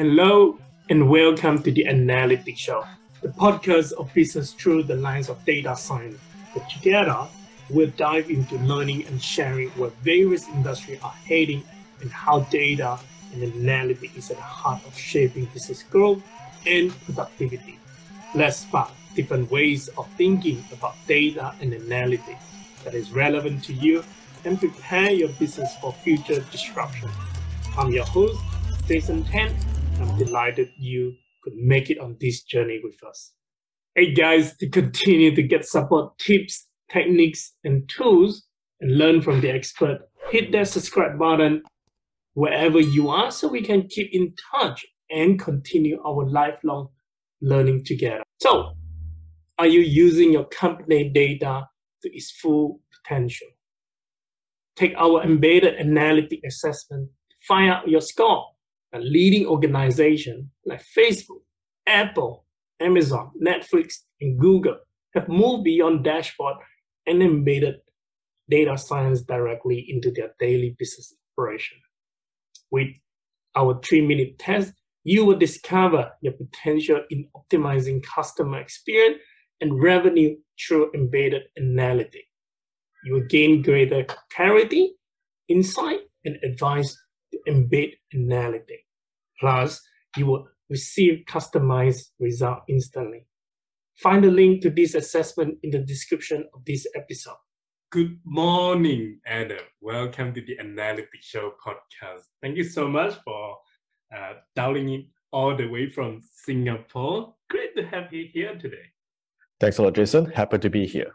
Hello and welcome to the Analytics Show, the podcast of business through the lens of data science. But together, we'll dive into learning and sharing where various industries are heading and how data and analytics is at the heart of shaping business growth and productivity. Let's spark different ways of thinking about data and analytics that is relevant to you and prepare your business for future disruption. I'm your host, Jason Tan. I'm delighted you could make it on this journey with us. Hey guys, to continue to get support tips, techniques, and tools and learn from the expert, hit that subscribe button wherever you are so we can keep in touch and continue our lifelong learning together. So, are you using your company data to its full potential? Take our embedded analytic assessment find out your score a leading organization like Facebook, Apple, Amazon, Netflix, and Google have moved beyond dashboard and embedded data science directly into their daily business operation. With our three minute test, you will discover your potential in optimizing customer experience and revenue through embedded analytics. You will gain greater clarity, insight, and advice embed analytics. Plus, you will receive customized result instantly. Find the link to this assessment in the description of this episode. Good morning, Adam. Welcome to the Analytics Show podcast. Thank you so much for uh, dialing in all the way from Singapore. Great to have you here today. Thanks a lot, Jason. Happy to be here.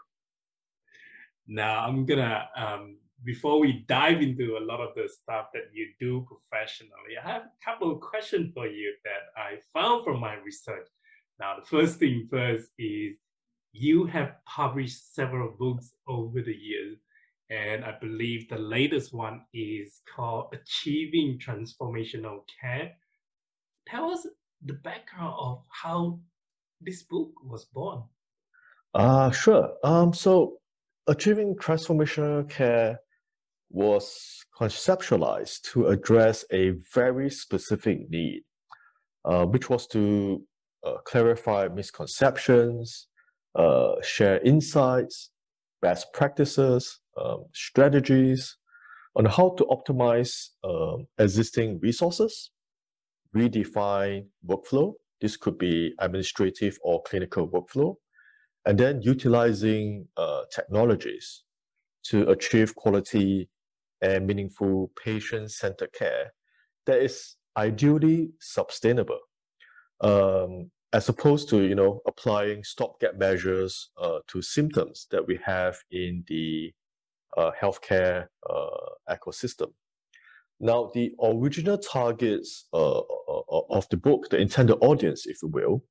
Now, I'm gonna um, before we dive into a lot of the stuff that you do professionally, I have a couple of questions for you that I found from my research. Now, the first thing first is you have published several books over the years, and I believe the latest one is called Achieving Transformational Care. Tell us the background of how this book was born. Uh, sure. Um, so, Achieving Transformational Care was conceptualized to address a very specific need, uh, which was to uh, clarify misconceptions, uh, share insights, best practices, um, strategies on how to optimize um, existing resources, redefine workflow. This could be administrative or clinical workflow, and then utilizing uh, technologies to achieve quality and meaningful patient-centered care that is ideally sustainable, um, as opposed to you know applying stopgap measures uh, to symptoms that we have in the uh, healthcare uh, ecosystem. Now, the original targets uh, uh, of the book, the intended audience, if you will,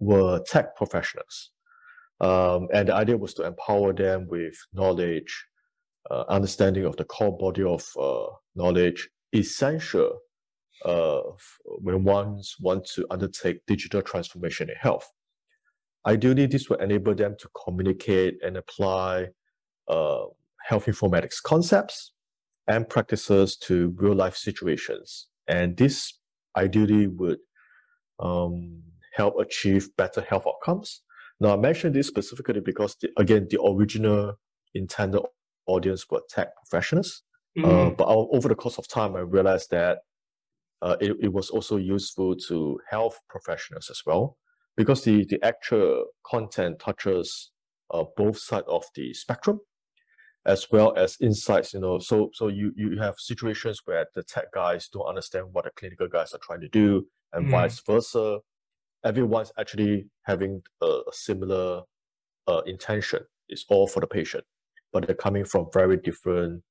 were tech professionals. Um, and the idea was to empower them with knowledge, uh, understanding of the core body of uh, knowledge essential uh, when one wants to undertake digital transformation in health. Ideally, this will enable them to communicate and apply uh, health informatics concepts and practices to real life situations. And this ideally would um, help achieve better health outcomes. Now, I mentioned this specifically because, the, again, the original intended audience were tech professionals. Uh, mm-hmm. Uh, but over the course of time, I realized that uh, it, it was also useful to health professionals as well, because the, the actual content touches uh, both sides of the spectrum, as well as insights. You know, so so you you have situations where the tech guys don't understand what the clinical guys are trying to do, and mm. vice versa. Everyone's actually having a, a similar uh, intention. It's all for the patient but they're coming from very different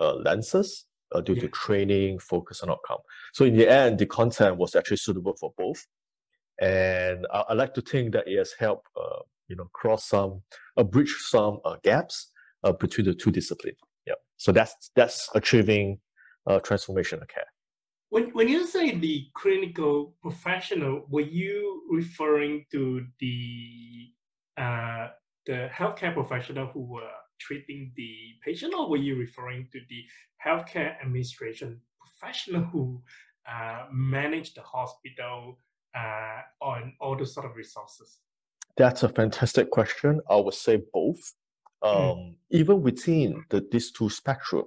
uh, lenses uh, due yeah. to training, focus, and outcome. So in the end, the content was actually suitable for both, and I, I like to think that it has helped, uh, you know, cross some, uh, bridge some uh, gaps uh, between the two disciplines. Yeah. So that's that's achieving uh, transformational care. When, when you say the clinical professional, were you referring to the uh, the healthcare professional who were treating the patient, or were you referring to the healthcare administration professional who uh, manage the hospital uh, on all those sort of resources? That's a fantastic question. I would say both. Hmm. Um, mm. Even within the, these two spectrum,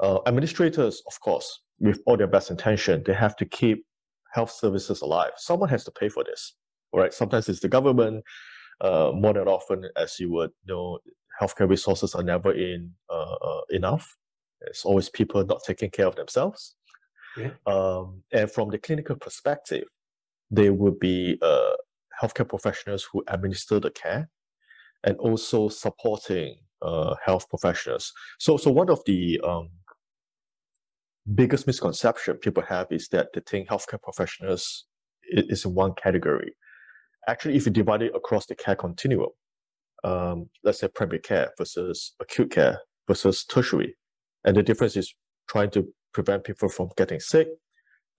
uh, administrators, of course, with all their best intention, they have to keep health services alive. Someone has to pay for this, right? Sometimes it's the government. Uh, more than often, as you would know, healthcare resources are never in uh, uh, enough. It's always people not taking care of themselves. Yeah. Um, and from the clinical perspective, there would be uh, healthcare professionals who administer the care and also supporting uh, health professionals. So, so one of the um, biggest misconception people have is that they think healthcare professionals is in one category. Actually, if you divide it across the care continuum, um, let's say primary care versus acute care versus tertiary, and the difference is trying to prevent people from getting sick.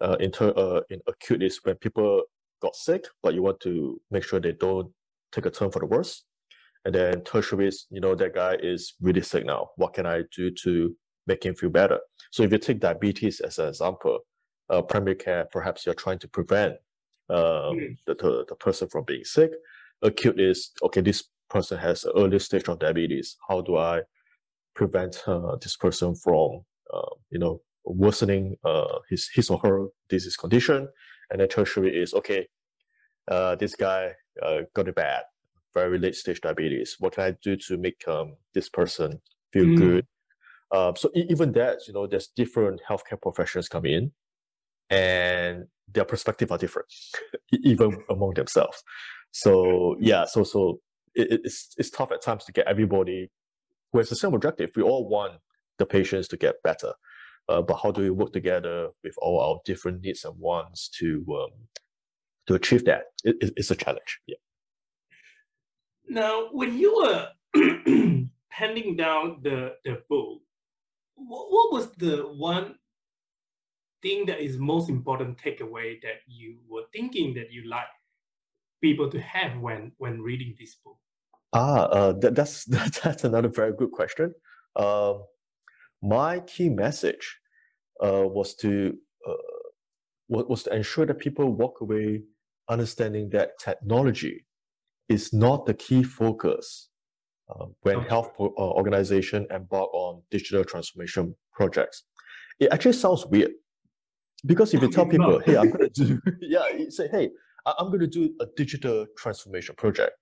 Uh, in, ter- uh, in acute is when people got sick, but you want to make sure they don't take a turn for the worse. And then tertiary is, you know, that guy is really sick now. What can I do to make him feel better? So if you take diabetes as an example, uh, primary care, perhaps you're trying to prevent um, mm. the, the, the person from being sick. Acute is, okay, this person has early stage of diabetes. How do I prevent uh, this person from, uh, you know, worsening uh, his, his or her disease condition? And then tertiary is, okay, uh, this guy uh, got it bad, very late stage diabetes. What can I do to make um, this person feel mm. good? Um, so even that, you know, there's different healthcare professions come in, and their perspective are different, even among themselves. So yeah, so so it, it's it's tough at times to get everybody who has the same objective. We all want the patients to get better, uh, but how do we work together with all our different needs and wants to um, to achieve that? It, it's a challenge. Yeah. Now, when you were handing down the the book, what, what was the one thing that is most important takeaway that you were thinking that you like people to have when when reading this book? Ah, uh, that, that's that's another very good question. Um, my key message uh, was to uh, was to ensure that people walk away understanding that technology is not the key focus uh, when okay. health uh, organization embark on digital transformation projects. It actually sounds weird because if you tell people, "Hey, I'm going to do," yeah, you say, "Hey, I'm going to do a digital transformation project,"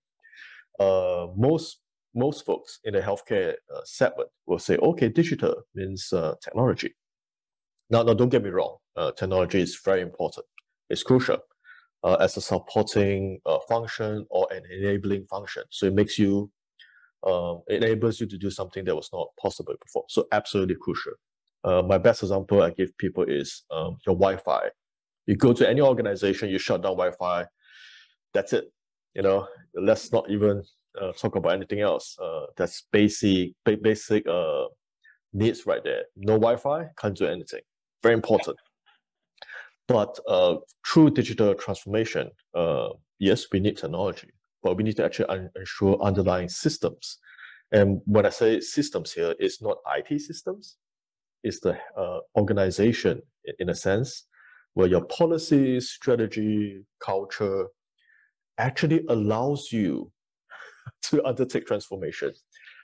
uh, most most folks in the healthcare uh, segment will say, "Okay, digital means uh, technology." Now, now, don't get me wrong. Uh, technology is very important. It's crucial uh, as a supporting uh, function or an enabling function. So it makes you, um, enables you to do something that was not possible before. So absolutely crucial. My best example I give people is um, your Wi-Fi. You go to any organization, you shut down Wi-Fi. That's it. You know, let's not even uh, talk about anything else. Uh, that's basic, ba- basic needs right there. No Wi-Fi, can't do anything. Very important. But uh, digital transformation, uh, yes, we need technology, but we need to actually un- ensure underlying systems. And when I say systems here, it's not IT systems, it's the uh, organization in a sense where your policy, strategy, culture actually allows you to undertake transformation.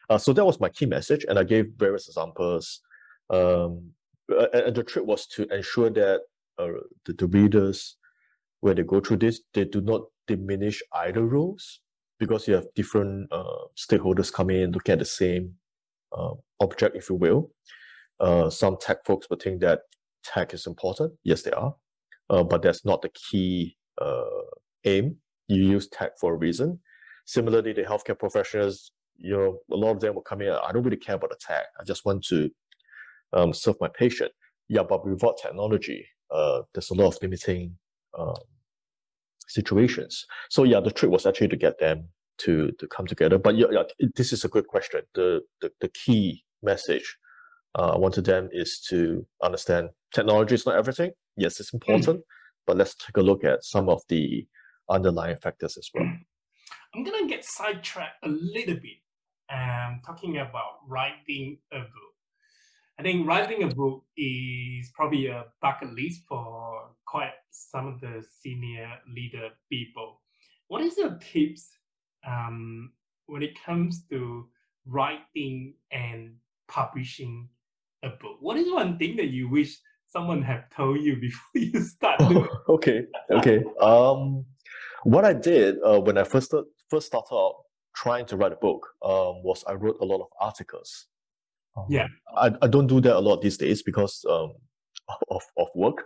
Uh, so that was my key message, and I gave various examples. Um, and the trick was to ensure that uh, the, the readers, when they go through this, they do not diminish either roles because you have different uh, stakeholders coming in looking at the same uh, object, if you will. Uh, some tech folks will think that tech is important. Yes, they are, uh, but that's not the key uh, aim. You use tech for a reason. Similarly, the healthcare professionals, you know, a lot of them will come in. I don't really care about the tech. I just want to um, serve my patient. Yeah, but without technology, uh, there's a lot of limiting um, situations. So yeah, the trick was actually to get them to to come together. But yeah, yeah this is a good question. The the, the key message uh, I to them is to understand technology is not everything. Yes, it's important, mm. but let's take a look at some of the underlying factors as well. I'm gonna get sidetracked a little bit, um, talking about writing a book. I think writing a book is probably a bucket list for quite some of the senior leader people. What is your tips um, when it comes to writing and publishing a book? What is one thing that you wish someone have told you before you start doing? Oh, okay, okay. Um, what I did uh, when I first first started out trying to write a book um, was I wrote a lot of articles. Um, yeah, I, I don't do that a lot these days because um, of of work.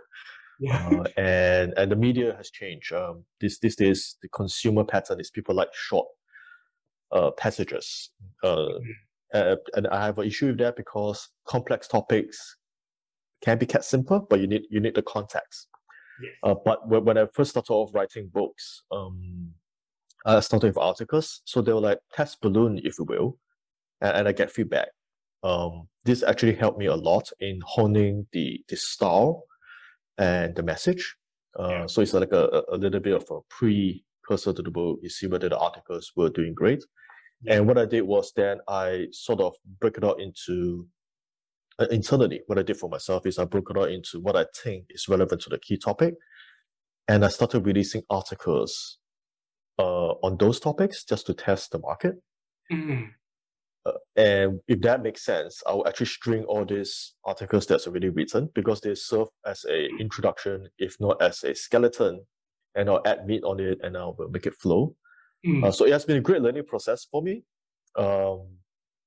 Yeah. Uh, and and the media has changed. Um, this these days the consumer pattern is people like short uh, passages. Uh, mm-hmm. uh, and I have an issue with that because complex topics can be kept simple, but you need you need the context. Yes. Uh, but when, when I first started off writing books, um, I started with articles, so they were like test balloon, if you will, and, and I get feedback. Um, this actually helped me a lot in honing the the style and the message. Uh, yeah. So it's like a, a little bit of a precursor to the book. You see whether the articles were doing great. Yeah. And what I did was then I sort of break it out into uh, internally, what I did for myself is I broke it out into what I think is relevant to the key topic. And I started releasing articles uh, on those topics just to test the market. Mm-hmm. Uh, and if that makes sense, I'll actually string all these articles that's already written because they serve as a introduction, if not as a skeleton, and I'll add meat on it and I'll make it flow. Mm. Uh, so it has been a great learning process for me. Um,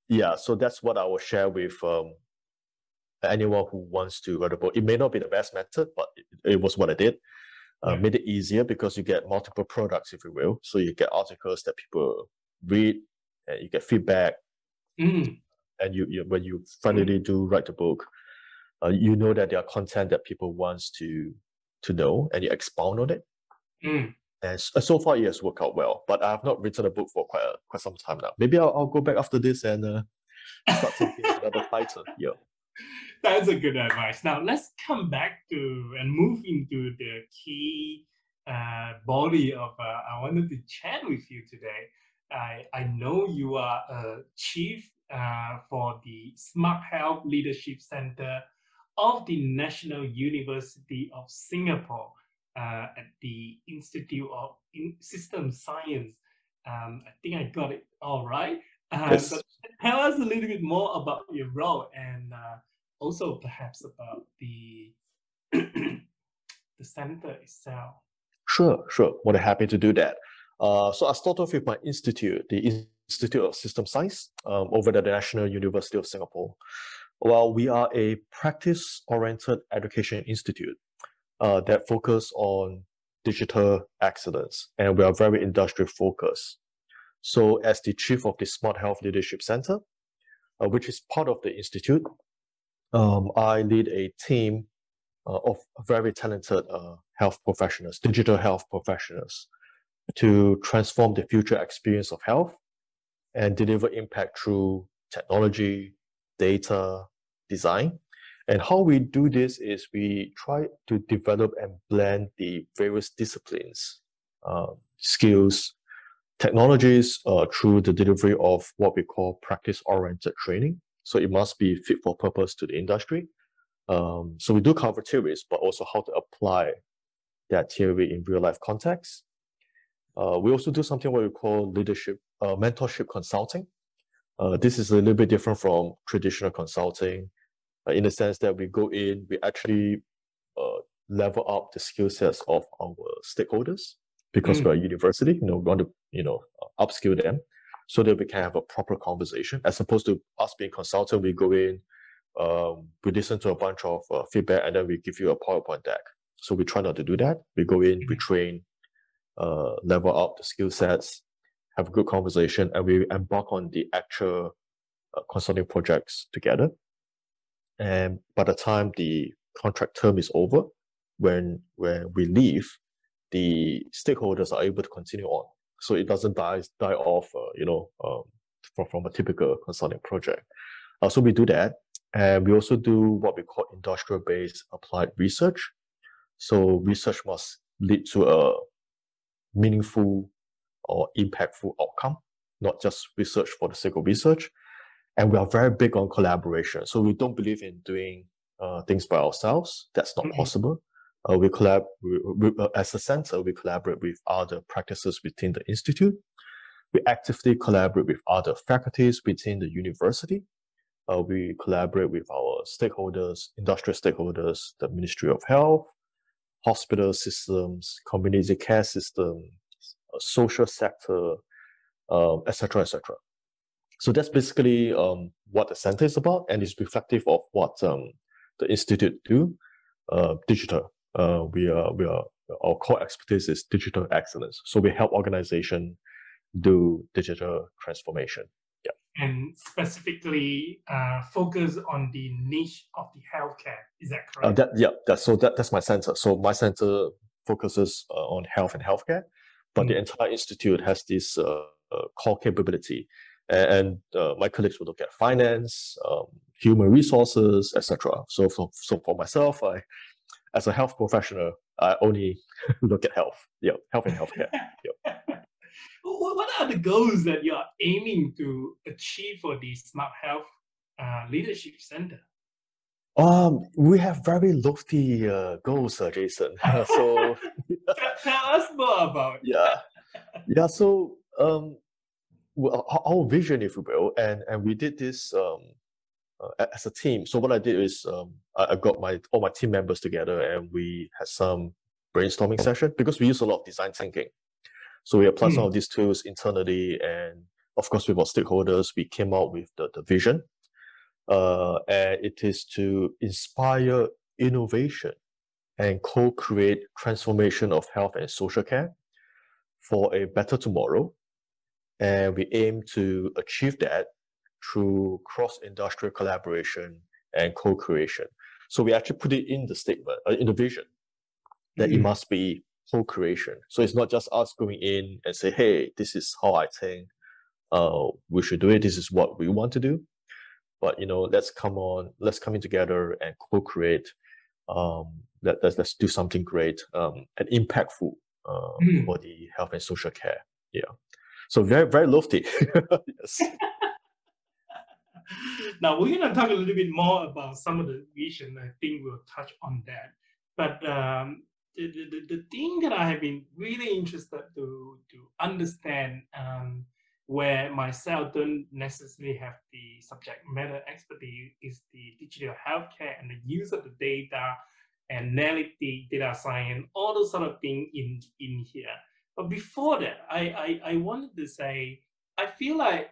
yeah, so that's what I will share with um, anyone who wants to write a book. It may not be the best method, but it, it was what I did. Uh, yeah. Made it easier because you get multiple products, if you will. So you get articles that people read, and you get feedback, mm. and you, you, when you finally mm. do write the book, uh, you know that there are content that people wants to to know, and you expound on it. Mm. And so, so, far, it has worked out well. But I have not written a book for quite a, quite some time now. Maybe I'll, I'll go back after this and uh, start thinking another title. Yeah. That's a good advice. Now let's come back to and move into the key uh, body of uh, I wanted to chat with you today. I, I know you are a chief uh, for the Smart Health Leadership Center of the National University of Singapore uh, at the Institute of In- System Science. Um, I think I got it all right. Uh, yes. tell us a little bit more about your role and also perhaps about the the center itself. Sure, sure. More than happy to do that. Uh, so I start off with my institute, the Institute of System Science, um, over at the National University of Singapore. Well, we are a practice-oriented education institute uh, that focus on digital excellence, and we are very industry focused. So, as the chief of the Smart Health Leadership Center, uh, which is part of the institute, um, I lead a team uh, of very talented uh, health professionals, digital health professionals, to transform the future experience of health and deliver impact through technology, data, design. And how we do this is we try to develop and blend the various disciplines, uh, skills, technologies uh, through the delivery of what we call practice oriented training. So it must be fit for purpose to the industry. Um, so we do cover theories, but also how to apply that theory in real life context. Uh, we also do something what we call leadership, uh, mentorship consulting. Uh, this is a little bit different from traditional consulting uh, in the sense that we go in, we actually uh, level up the skill sets of our stakeholders because mm. we're a university, you know, we want to, you know, upskill them so that we can have a proper conversation as opposed to us being consultant we go in um, we listen to a bunch of uh, feedback and then we give you a powerpoint deck. So we try not to do that. We go in we mm-hmm. train uh, level up the skill sets have a good conversation and we embark on the actual uh, consulting projects together. And by the time the contract term is over when when we leave the stakeholders are able to continue on so it doesn't die die off, uh, you know, um, from, from a typical consulting project. Uh, so we do that, and we also do what we call industrial-based applied research. So research must lead to a meaningful or impactful outcome, not just research for the sake of research. and we are very big on collaboration. So we don't believe in doing uh, things by ourselves. That's not mm-hmm. possible. Uh, we collab we, we, uh, as a center. We collaborate with other practices within the institute. We actively collaborate with other faculties within the university. Uh, we collaborate with our stakeholders, industrial stakeholders, the Ministry of Health, hospital systems, community care systems, uh, social sector, etc., um, etc. Et so that's basically um, what the center is about, and it's reflective of what um, the institute do. Uh, digital, uh, we are we are our core expertise is digital excellence. So we help organization do digital transformation. Yeah. And specifically uh, focus on the niche of the healthcare. Is that uh, correct? that, yeah. That, so that, that's my center. So my center focuses uh, on health and healthcare, but mm. the entire institute has this uh, core capability and uh, my colleagues will look at finance, um, human resources, etc. So for so for myself, I, as a health professional, I only look at health, yeah, health and healthcare. yeah. What are the goals that you are aiming to achieve for the Smart Health uh, Leadership Center? Um, we have very lofty uh, goals, uh, Jason. so tell us more about. Yeah, yeah. So um, well, our vision, if you will, and and we did this um, uh, as a team. So what I did is um, I, I, got my all my team members together, and we had some brainstorming session because we use a lot of design thinking. So we applied mm. some hmm. of these tools internally, and of course with our stakeholders, we came out with the, the vision. Uh, and it is to inspire innovation and co-create transformation of health and social care for a better tomorrow and we aim to achieve that through cross-industrial collaboration and co-creation. So we actually put it in the statement, uh, in the vision, that mm. it must be co-creation. So it's not just us going in and say, hey, this is how I think uh, we should do it. This is what we want to do. But you know, let's come on, let's come in together and co-create. Um, let, let's, let's do something great um, and impactful uh, mm. for the health and social care. Yeah. So very, very lofty. yes. now we're going to talk a little bit more about some of the vision. I think we'll touch on that. But um, the, the, the thing that I have been really interested to, to understand um, where myself don't necessarily have the subject matter expertise is the digital healthcare and the use of the data analytic data science, all those sort of things in, in here. But before that, I, I, I wanted to say, I feel like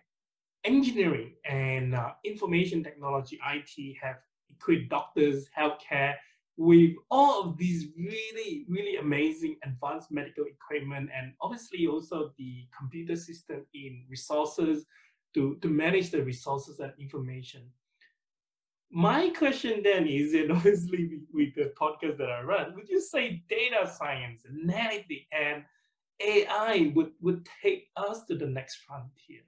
engineering and uh, information technology, IT, have equipped doctors, healthcare with all of these really, really amazing advanced medical equipment and obviously also the computer system in resources to, to manage the resources and information. My question then is, and obviously with, the podcast that I run, would you say data science, analytics, and AI would, would take us to the next frontier?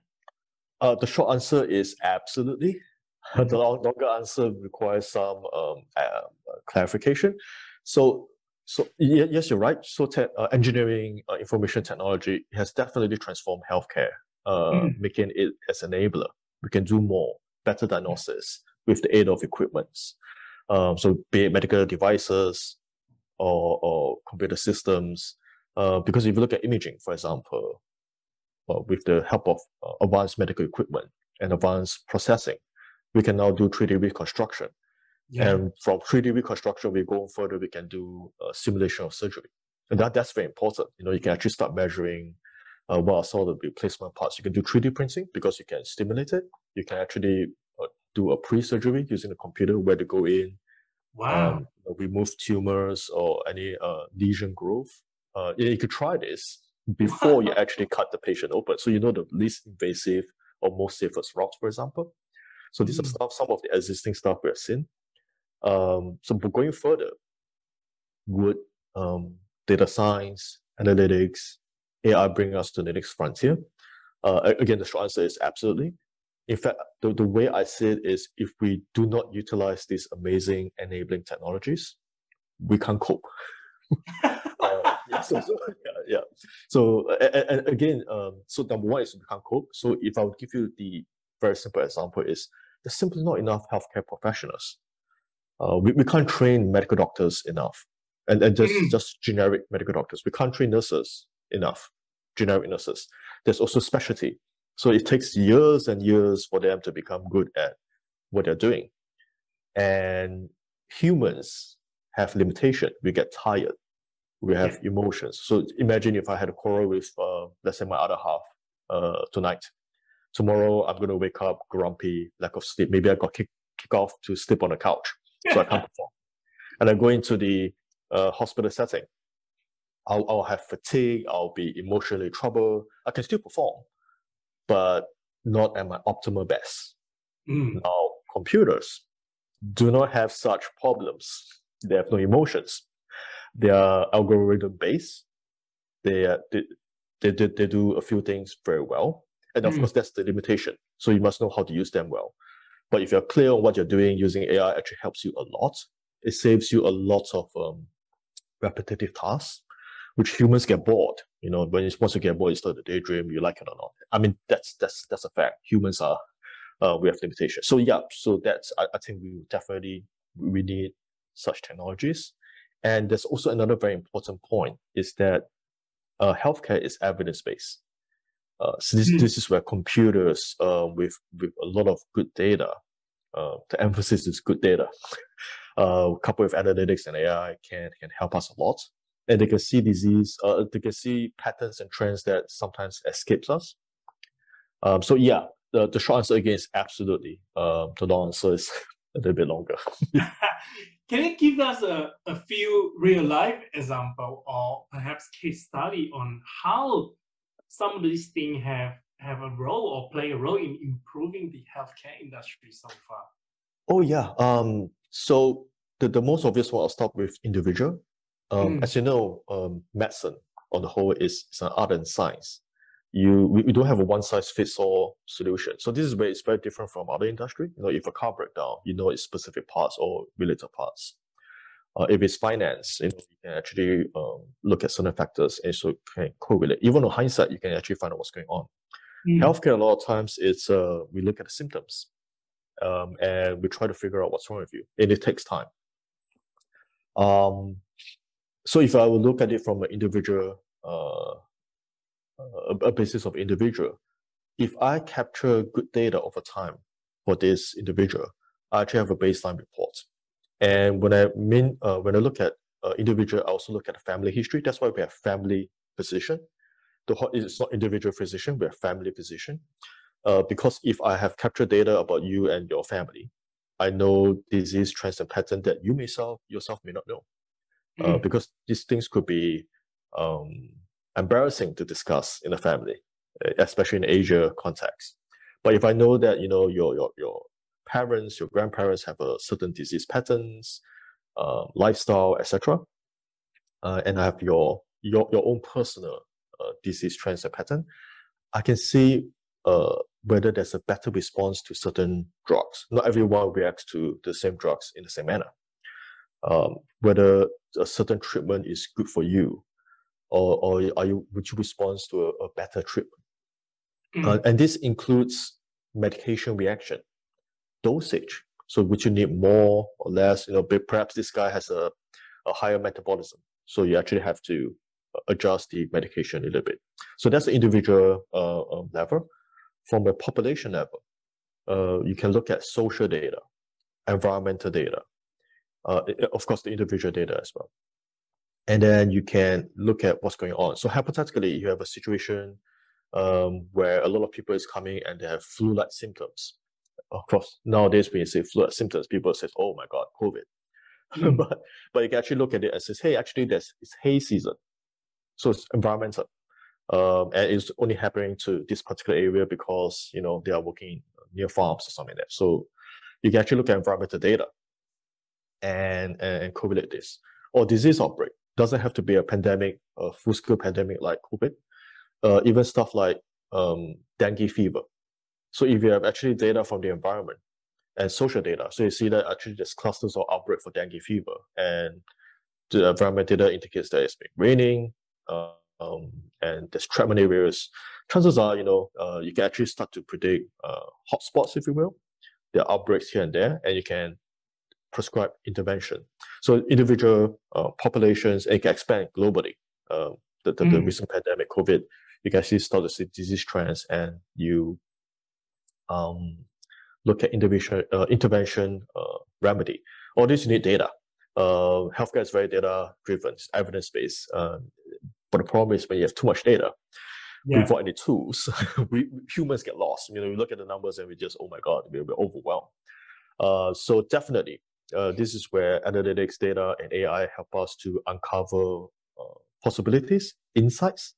Uh, the short answer is absolutely. Mm-hmm. the long, longer answer requires some um, uh, clarification. So, so yes, you're right. So, te- uh, engineering, uh, information technology has definitely transformed healthcare, uh, mm. making it as enabler. We can do more, better diagnosis with the aid of equipments. Um, so, be it medical devices or, or computer systems, uh, because if you look at imaging, for example, with the help of uh, advanced medical equipment and advanced processing, we can now do 3D reconstruction. Yeah. And from 3D reconstruction, we go further, we can do simulation of surgery. And that, that's very important. You know, you can actually start measuring uh, what are some of the replacement parts. You can do 3D printing because you can stimulate it. You can actually uh, do a pre-surgery using a computer where to go in, wow. Um, remove tumors or any uh, lesion growth uh, you could try this before you actually cut the patient open. So you know the least invasive or most safest route, for example. So these mm. are stuff, some of the existing stuff we have seen. Um, so going further, would um, data science, analytics, AI bring us to the next frontier? Uh, again, the short answer is absolutely. In fact, the, the way I see it is if we do not utilize these amazing enabling technologies, we can't cope. so, so yeah, yeah. So and, and again, um, so number one is we can't cope. So if I would give you the very simple example is there's simply not enough healthcare professionals. Uh, we, we can't train medical doctors enough, and, and just, mm. just generic medical doctors. We can't train nurses enough, generic nurses. There's also specialty. So it takes years and years for them to become good at what they're doing. And humans have limitation. We get tired. We have yeah. emotions. So imagine if I had a quarrel with, uh, let's say, my other half uh, tonight. Tomorrow, I'm going to wake up grumpy, lack of sleep. Maybe I got kicked kick off to sleep on the couch, so I can't perform. And I go into the uh, hospital setting. I'll, I'll have fatigue. I'll be emotionally troubled. I can still perform, but not at my optimal best. Mm. Now, computers do not have such problems. They have no emotions. They are algorithm based. They, uh, they, they, they, they do a few things very well. And of mm. course, that's the limitation. So you must know how to use them well. But if you're clear on what you're doing, using AI actually helps you a lot. It saves you a lot of um, repetitive tasks, which humans get bored. You know, when you're supposed to get bored, you start to daydream, you like it or not. I mean, that's that's that's a fact. Humans are uh, we have limitations. So yeah, so that's I, I think we definitely we need such technologies. And there's also another very important point is that uh, healthcare is evidence based. Uh, so this, mm. this is where computers uh, with with a lot of good data, uh, the emphasis is good data, uh, coupled with analytics and AI can can help us a lot. And they can see disease, uh, they can see patterns and trends that sometimes escapes us. Um, so yeah, the, the short answer again is absolutely. Um, the long answer is a little bit longer. Can you give us a, a few real life example or perhaps case study on how some of these things have have a role or play a role in improving the healthcare industry so far? Oh yeah. Um, so the, the most obvious one I'll start with individual. Um, mm. As you know, um, medicine on the whole is, is an art and science you we, we don't have a one size fits all solution. So this is where it's very different from other industry. You know, if a car breaks down, you know it's specific parts or related parts. Uh, if it's finance, you, know, you can actually um, look at certain factors and so can correlate. Even on hindsight, you can actually find out what's going on. Mm. Healthcare, a lot of times, it's uh, we look at the symptoms um, and we try to figure out what's wrong with you, and it takes time. Um, so if I would look at it from an individual uh, a, a basis of individual. If I capture good data over time for this individual, I actually have a baseline report. And when I mean uh, when I look at uh, individual, I also look at family history. That's why we have family physician. The it's not individual physician, we have family physician. Uh, because if I have captured data about you and your family, I know disease trends and pattern that you myself yourself may not know. Mm. because these things could be um, embarrassing to discuss in a family, especially in Asia context. But if I know that you know your your your parents, your grandparents have a certain disease patterns, uh, lifestyle, etc., uh, and I have your your your own personal uh, disease and pattern, I can see uh, whether there's a better response to certain drugs. Not everyone reacts to the same drugs in the same manner. Um, whether a certain treatment is good for you or, or are you would you respond to a, a better treatment? Mm. Uh, and this includes medication reaction, dosage. So would you need more or less? You know, perhaps this guy has a, a higher metabolism, so you actually have to uh, adjust the medication a little bit. So that's the individual uh, um, level. From a population level, uh, you can look at social data, environmental data, uh, of course, the individual data as well and then you can look at what's going on. So hypothetically, you have a situation um, where a lot of people is coming and they have flu-like symptoms. Of course, nowadays when you say flu-like symptoms, people say, "Oh my God, COVID." Mm. but but you can actually look at it and says, "Hey, actually, there's it's hay season, so it's environmental, um, and it's only happening to this particular area because you know they are working near farms or something like that." So you can actually look at environmental data and and, and correlate this or disease outbreak doesn't have to be a pandemic, a full scale pandemic like COVID. Uh, even stuff like um, dengue fever. So if you have actually data from the environment and social data, so you see that actually there's clusters of outbreak for dengue fever, and the environment data indicates that it's been raining, uh, um, and there's trapped areas chances are, you know, uh, you can actually start to predict uh, hotspots, if you will. There are outbreaks here and there, and you can prescribe intervention. So individual uh, populations, it can expand globally. Uh, the, the, mm. the, recent pandemic, COVID, you can see start to see disease trends, and you um, look at individual uh, intervention uh, remedy. All this you need data. Uh, healthcare is very data driven, evidence based. Um, but the problem is when you have too much data, yeah. without any tools, we humans get lost. You know, we look at the numbers and we just, oh my god, we're, we're overwhelmed. Uh, so definitely, uh, this is where analytics, data, and AI help us to uncover uh, possibilities, insights,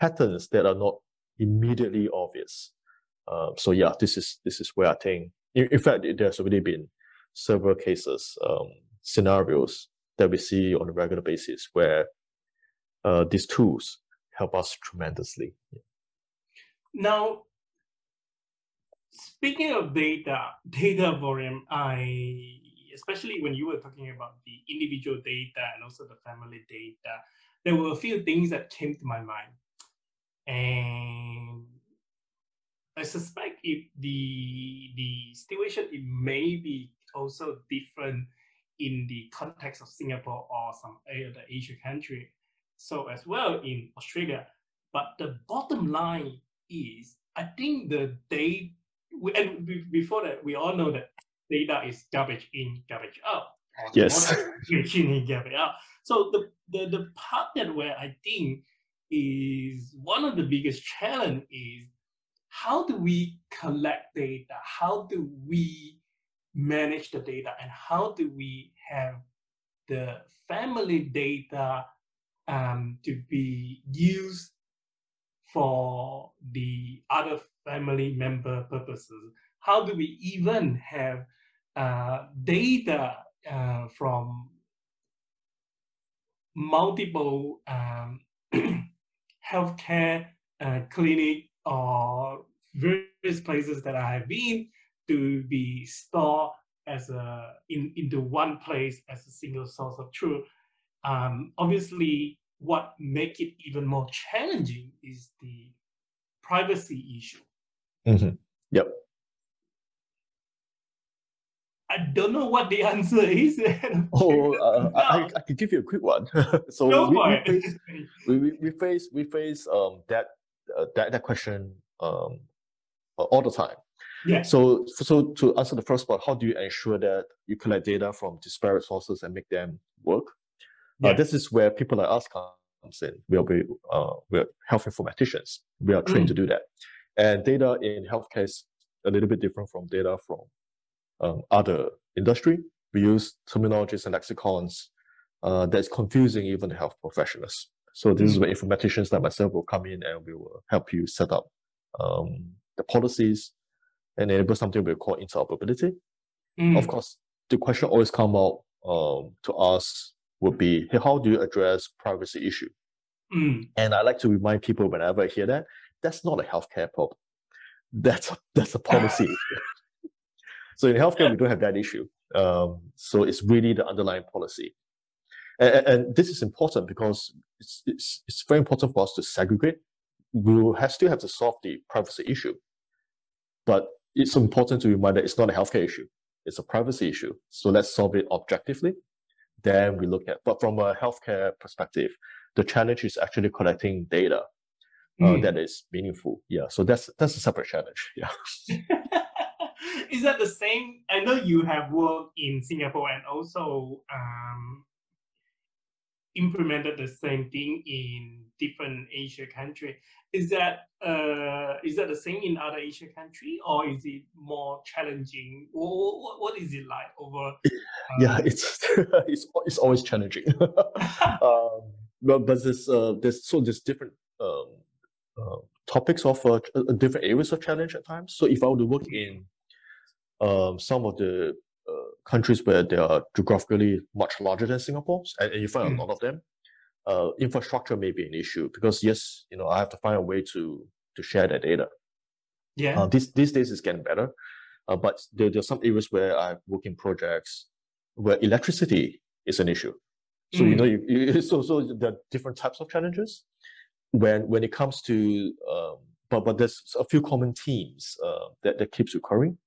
patterns that are not immediately obvious. Um, so yeah, this is this is where I think, in, in fact, there's already been several cases, um, scenarios that we see on a regular basis where uh, these tools help us tremendously. Now, speaking of data, data volume, I especially when you were talking about the individual data and also the family data, there were a few things that came to my mind. And I suspect if the the situation it may be also different in the context of Singapore or some other Asian country. So as well in Australia. But the bottom line is, I think the data, and before that, we all know that data is garbage in, garbage out. Yes. Garbage in, garbage out. So the, the, the part that where I think is one of the biggest challenge is how do we collect data? How do we manage the data? And how do we have the family data um, to be used for the other family member purposes? How do we even have uh, data uh, from multiple um, healthcare uh, clinic or various places that I have been to be stored as a in into one place as a single source of truth. Um, obviously, what make it even more challenging is the privacy issue. Mm-hmm. Yep. I don't know what the answer is. oh, uh, no. I, I can give you a quick one. so we, we, face, we, we, we face we face um that uh, that that question um all the time. Yeah. So so to answer the first part, how do you ensure that you collect data from disparate sources and make them work? Uh, yeah. Uh, this is where people like us comes in. We are uh, we're health informaticians. We are trained mm. to do that. And data in healthcare is a little bit different from data from um, other industry. We use terminologies and lexicons uh, that's confusing even the health professionals. So this is where informaticians like myself will come in and we will help you set up um, the policies and enable something we call interoperability. Mm. Of course, the question always come out um, to us would be, hey, how do you address privacy issue? Mm. And I like to remind people whenever I hear that, that's not a healthcare problem. That's a, that's a policy issue. So in healthcare, we don't have that issue. Um, so it's really the underlying policy. And, and, this is important because it's, it's, it's very important for us to segregate. We will have, still have to solve the privacy issue. But it's important to remind that it's not a healthcare issue. It's a privacy issue. So let's solve it objectively then we look at. But from a healthcare perspective, the challenge is actually collecting data uh, mm. that is meaningful. Yeah, so that's that's a separate challenge. Yeah. is that the same? I know you have worked in Singapore and also um, implemented the same thing in different Asia country. Is that uh, is that the same in other Asia country, or is it more challenging? What, what is it like over? Um... Yeah, it's it's it's always challenging. um, but but there's uh, there's so there's different um, uh, topics of uh, different areas of challenge at times. So if I were to work in um, some of the uh, countries where they are geographically much larger than Singapore, and, and you find mm. a lot of them, uh, infrastructure may be an issue because yes, you know, I have to find a way to to share that data. Yeah. Uh, these these days it's getting better, uh, but there, there are some areas where I work in projects where electricity is an issue. So mm. you know, you, you, so so there are different types of challenges. When when it comes to um, but but there's a few common themes uh, that that keeps recurring.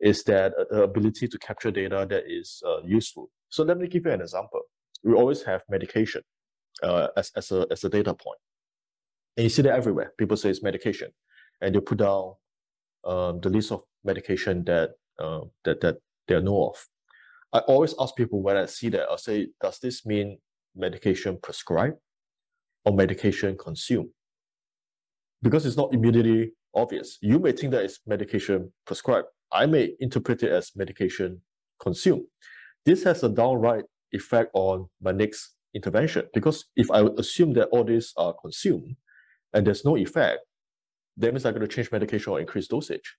Is that uh, the ability to capture data that is uh, useful? So let me give you an example. We always have medication uh, as as a as a data point, and you see that everywhere. People say it's medication, and they put down um, the list of medication that uh, that that they know of. I always ask people when I see that, I say, does this mean medication prescribed or medication consumed? Because it's not immediately obvious. You may think that it's medication prescribed. I may interpret it as medication consumed. This has a downright effect on my next intervention because if I assume that all these are consumed and there's no effect, that means I'm going to change medication or increase dosage.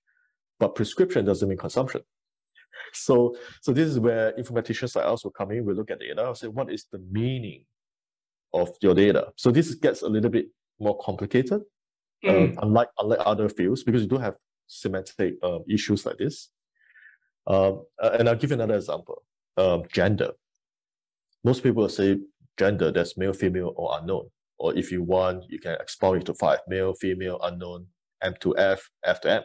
But prescription doesn't mean consumption. So, so this is where informaticians like us will come in. We look at data and say, what is the meaning of your data? So this gets a little bit more complicated, mm. um, unlike unlike other fields, because you do have semantic um, issues like this. Um, and I'll give you another example. Um, gender. Most people will say gender, that's male, female, or unknown. Or if you want, you can expand it to five, male, female, unknown, M to F, F to M.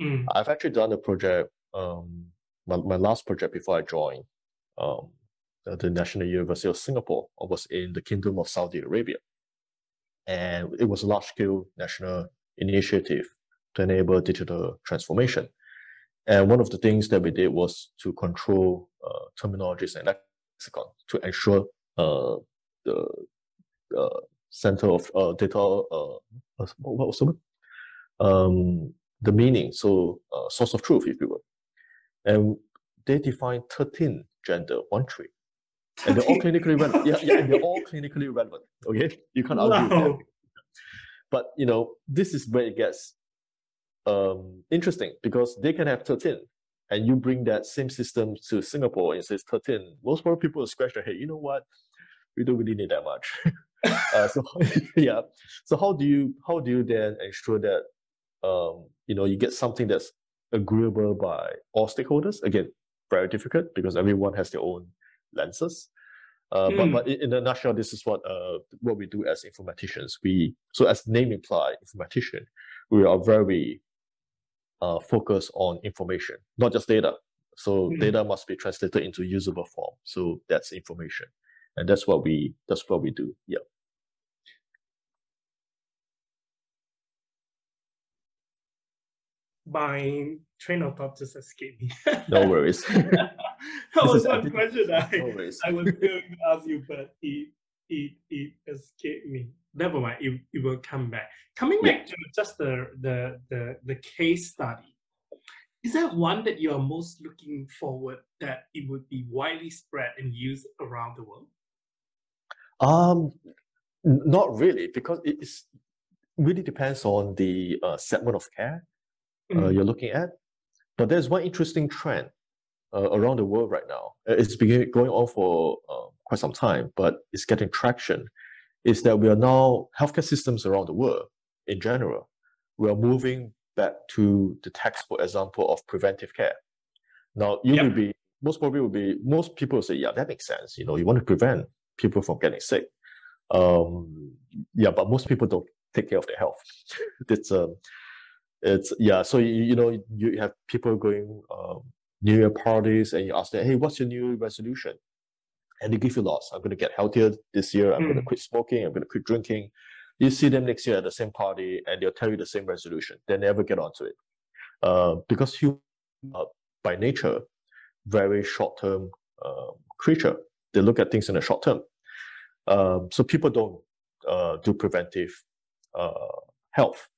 Mm. I've actually done a project um, my, my last project before I joined um, the National University of Singapore was in the Kingdom of Saudi Arabia. And it was a large scale national initiative to enable digital transformation. And one of the things that we did was to control uh, terminologies and lexicon to ensure uh, the uh, center of uh, data, uh, what was the um, the meaning, so uh, source of truth, if you will. And they define 13 gender, one tree. And they're all clinically relevant. Yeah, yeah, and they're all clinically relevant. Okay. You can't argue that. But you know, this is where it gets um, interesting because they can have 13 and you bring that same system to Singapore and says 13. Most more people will scratch their head, you know what? We don't really need that much. uh, so yeah. So how do you how do you then ensure that um, you know you get something that's agreeable by all stakeholders. Again, very difficult because everyone has their own lenses. Uh, mm. But, hmm. but in, a nutshell, this is what uh, what we do as informaticians. We so as name imply, informatician, we are very uh, focused on information, not just data. So mm. data must be translated into usable form. So that's information, and that's what we that's what we do. Yeah. my train of thought just escaped me. no worries. that was one question I, no I was going to ask you, but it, it, it escaped me. Never mind, it, it will come back. Coming yeah. back to just the, the, the, the case study, is that one that you are most looking forward that it would be widely spread and used around the world? Um, not really, because it is really depends on the uh, segment of care mm. uh, you're looking at. But there's one interesting trend uh, around the world right now. It's been going on for uh, quite some time, but it's getting traction. Is that we are now healthcare systems around the world in general. We are moving back to the textbook example of preventive care. Now, you yep. will be most probably will be most people will say, yeah, that makes sense. You know, you want to prevent people from getting sick. Um, yeah, but most people don't take care of their health. it's um, it's yeah so you, you know you have people going um, new year parties and you ask them hey what's your new Year resolution and they give you lots i'm going to get healthier this year i'm mm. going to quit smoking i'm going to quit drinking you see them next year at the same party and they'll tell you the same resolution they never get onto it uh, because humans are by nature very short-term uh, creature they look at things in the short term um, so people don't uh, do preventive uh, health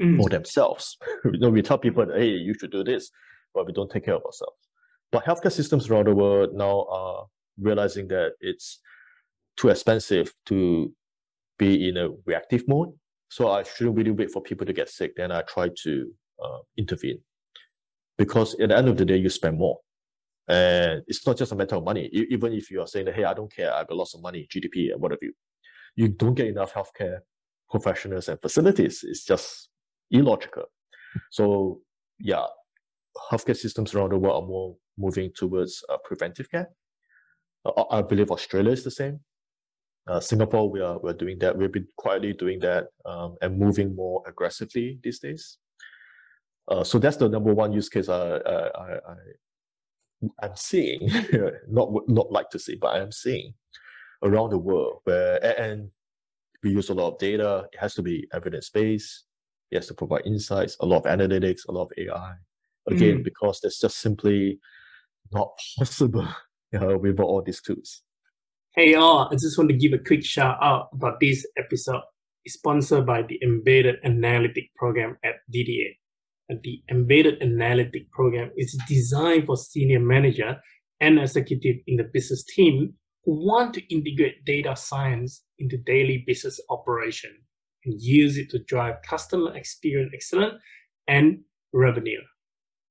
mm. for themselves. you know, we tell people, hey, you should do this, but we don't take care of ourselves. But healthcare systems around the world now are realizing that it's too expensive to be in a reactive mode. So I shouldn't really wait for people to get sick. Then I try to uh, intervene. Because at the end of the day, you spend more. And it's not just a matter of money. Even if you are saying that, hey, I don't care, I've got lots of money, GDP, and whatever you, you don't get enough healthcare professionals and facilities. It's just illogical. So yeah, healthcare systems around the world are more moving towards uh, preventive care. I believe Australia is the same. Uh, Singapore, we are we're doing that. We've been quietly doing that um, and moving more aggressively these days. Uh, so that's the number one use case I, I, I, I'm seeing, not not like to see, but I am seeing around the world where and we use a lot of data. It has to be evidence based. It has to provide insights, a lot of analytics, a lot of AI. Again, mm. because that's just simply not possible know, with all these tools. Hey all, I just want to give a quick shout out about this episode. It's sponsored by the Embedded Analytic Program at DDA the embedded analytic program is designed for senior manager and executive in the business team who want to integrate data science into daily business operation and use it to drive customer experience excellence and revenue.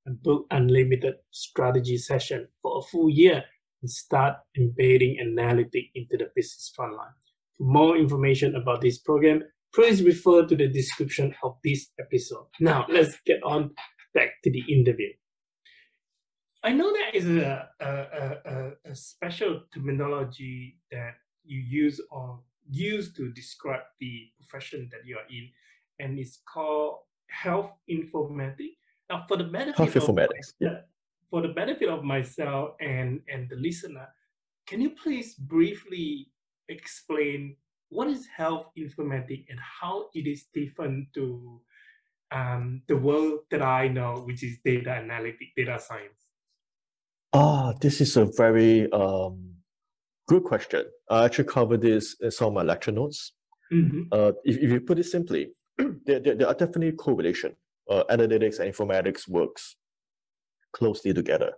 And book unlimited strategy session for a full year and start embedding analytics into the business frontline. For more information about this program, please refer to the description of this episode. Now, let's get on back to the interview. I know that is a, a, a, a special terminology that you use or use to describe the profession that you are in, and it's called health informatics. Now, for the benefit health informatics, yeah. For the benefit of myself and and the listener, can you please briefly explain what is health informatics and how it is different to um, the world that I know, which is data analytics, data science? Ah, this is a very um, good question. I actually covered this in some of my lecture notes. Mm-hmm. Uh, if, if you put it simply, there, there, there, are definitely correlation. Uh, analytics and informatics works closely together.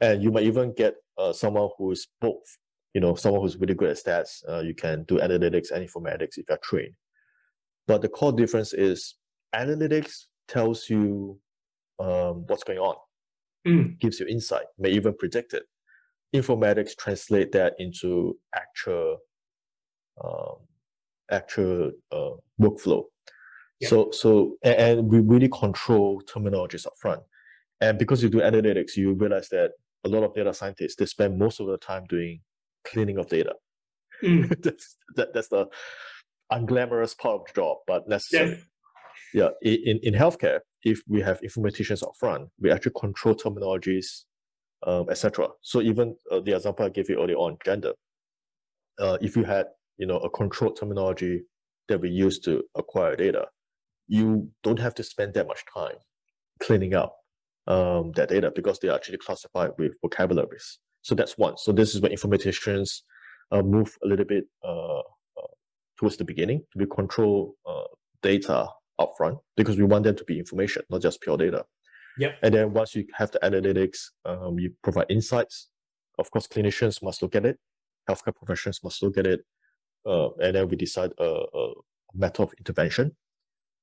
And you might even get uh, someone who is both you know, someone who's really good at stats, uh, you can do analytics and informatics if you're trained. But the core difference is analytics tells you um, what's going on, mm. gives you insight, may even predict it. Informatics translate that into actual, um, actual uh, workflow. Yeah. So, so and, and we really control terminologies up front. And because you do analytics, you realize that a lot of data scientists they spend most of the time doing cleaning of data. Mm. that's, that, that's the unglamorous part of the job, but necessary. Yeah. yeah, in, in healthcare, if we have informaticians up front, we actually control terminologies, um, etc. So even uh, the example I gave you earlier on, gender, uh, if you had you know a controlled terminology that we use to acquire data, you don't have to spend that much time cleaning up um, that data because they are actually classified with vocabularies. So that's one. So this is where informaticians uh, move a little bit uh, uh, towards the beginning to be control uh, data upfront because we want them to be information, not just pure data. Yeah. And then once you have the analytics, um, you provide insights. Of course, clinicians must look at it. Healthcare professionals must look at it. Uh, and then we decide a, a method of intervention.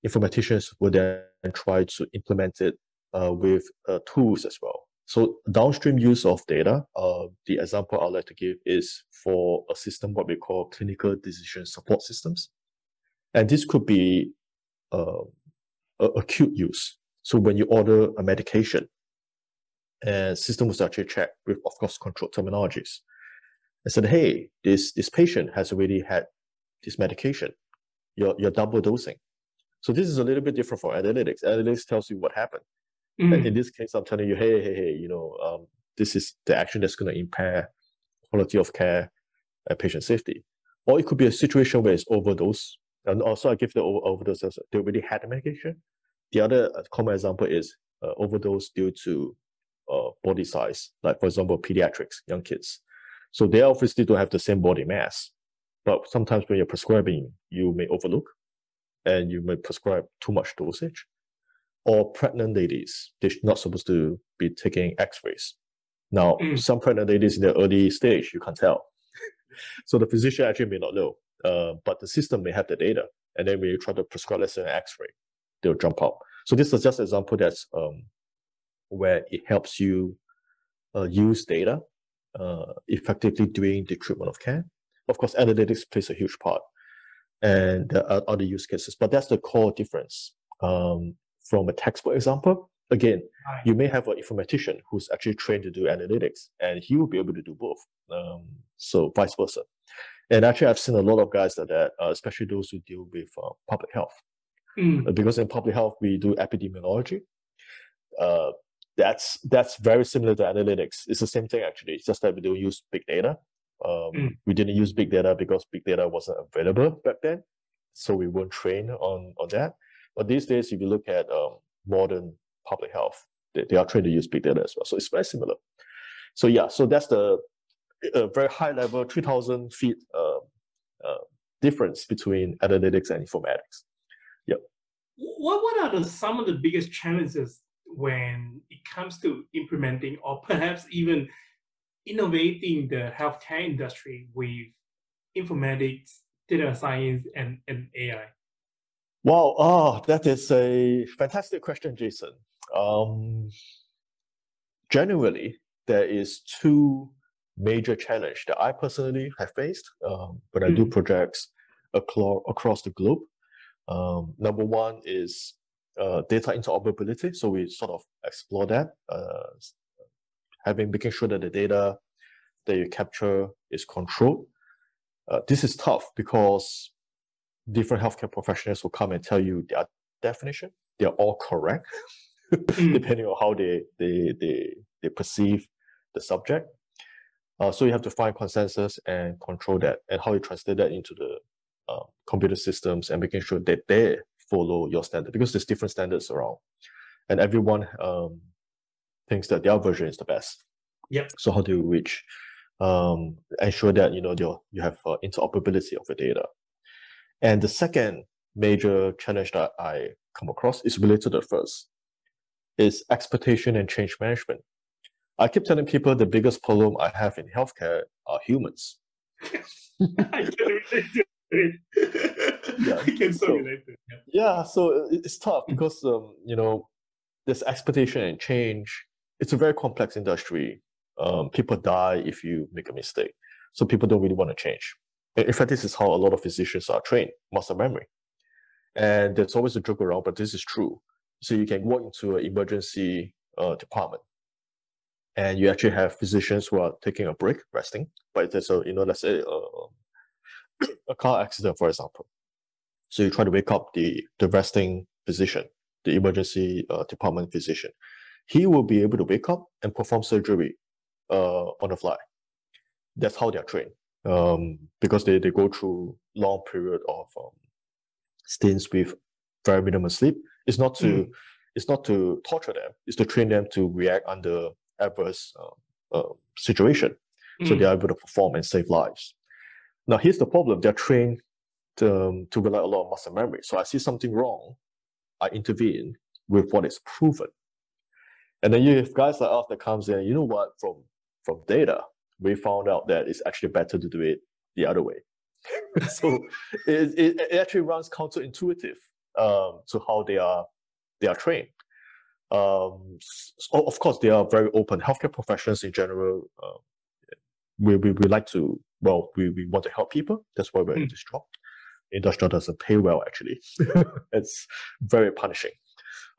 Informaticians will then try to implement it with uh, tools as well. So downstream use of data, uh, the example I'd like to give is for a system what we call clinical decision support systems. And this could be uh, acute use. So when you order a medication, and system will actually check with, of course, controlled terminologies and said, hey, this, this patient has already had this medication. You're, you're double dosing. So this is a little bit different from analytics. Analytics tells you what happened. Mm. In this case, I'm telling you, hey, hey, hey, you know, um, this is the action that's going to impair quality of care and patient safety. Or it could be a situation where it's overdose. And also, I give the overdose, they already had the medication. The other uh, common example is uh, overdose due to uh, body size, like for example, pediatrics, young kids. So they obviously don't have the same body mass, but sometimes when you're prescribing, you may overlook and you may prescribe too much dosage or pregnant ladies, they're not supposed to be taking x-rays. Now, mm. some pregnant ladies in the early stage, you can't tell. so the physician actually may not know, uh, but the system may have the data. And then when you try to prescribe, let's say, an x-ray, they'll jump out. So this is just an example that's um, where it helps you uh, use data uh, effectively during the treatment of care. Of course, analytics plays a huge part and there are other use cases, but that's the core difference. Um, from a textbook example, again, right. you may have an informatician who's actually trained to do analytics, and he will be able to do both. Um, so vice versa. And actually, I've seen a lot of guys like that, uh, especially those who deal with uh, public health. Mm. because in public health, we do epidemiology. Uh, that's that's very similar to analytics. It's the same thing actually. It's just that we don't use big data. Um, mm. We didn't use big data because big data wasn't available back then, so we weren't trained on on that. But these days, if you look at um, modern public health, they, they, are trying to use big data as well. So it's very similar. So yeah, so that's the a very high level, three thousand feet uh, uh, difference between analytics and informatics. Yep. What what are the, some of the biggest challenges when it comes to implementing or perhaps even innovating the healthcare industry with informatics, data science, and, and AI? Wow, oh, that is a fantastic question, Jason. Um, generally, there is two major challenge that I personally have faced um, when I do mm-hmm. projects across, across the globe. Um, number one is uh, data interoperability. So we sort of explore that, uh, having making sure that the data that you capture is controlled. Uh, this is tough because different healthcare professionals will come and tell you their definition. They're all correct, mm. depending on how they, they, they, they perceive the subject. Uh, so you have to find consensus and control that, and how you translate that into the uh, computer systems and making sure that they follow your standard because there's different standards around, and everyone um, thinks that their version is the best. Yep. So how do you reach um, ensure that you know you you have uh, interoperability of the data? And the second major challenge that I come across is related to the first, is expectation and change management. I keep telling people the biggest problem I have in healthcare are humans. I can relate to it. yeah. I can so, so relate to it. Yeah. yeah, so it's tough because um, you know, this expectation and change. It's a very complex industry. Um, people die if you make a mistake, so people don't really want to change. In fact, this is how a lot of physicians are trained, muscle memory. And there's always a joke around, but this is true. So you can walk into an emergency uh, department and you actually have physicians who are taking a break, resting. But there's a, you know, let's say uh, a car accident, for example. So you try to wake up the, the resting physician, the emergency uh, department physician. He will be able to wake up and perform surgery uh, on the fly. That's how they're trained um, because they, they go through long period of um, stints with very minimal sleep. It's not to mm. it's not to torture them. It's to train them to react under adverse uh, uh, situation, mm. so they are able to perform and save lives. Now here's the problem: they're trained to, um, to rely a lot on muscle memory. So I see something wrong, I intervene with what is proven. And then you have guys like us that comes in, you know what, from from data, we found out that it's actually better to do it the other way. so it, it, it, actually runs counterintuitive um, to how they are they are trained. Um, so of course, they are very open. Healthcare professions in general, uh, we, we, we like to, well, we, we want to help people. That's why we're mm. in this job. Industrial doesn't pay well, actually. it's very punishing.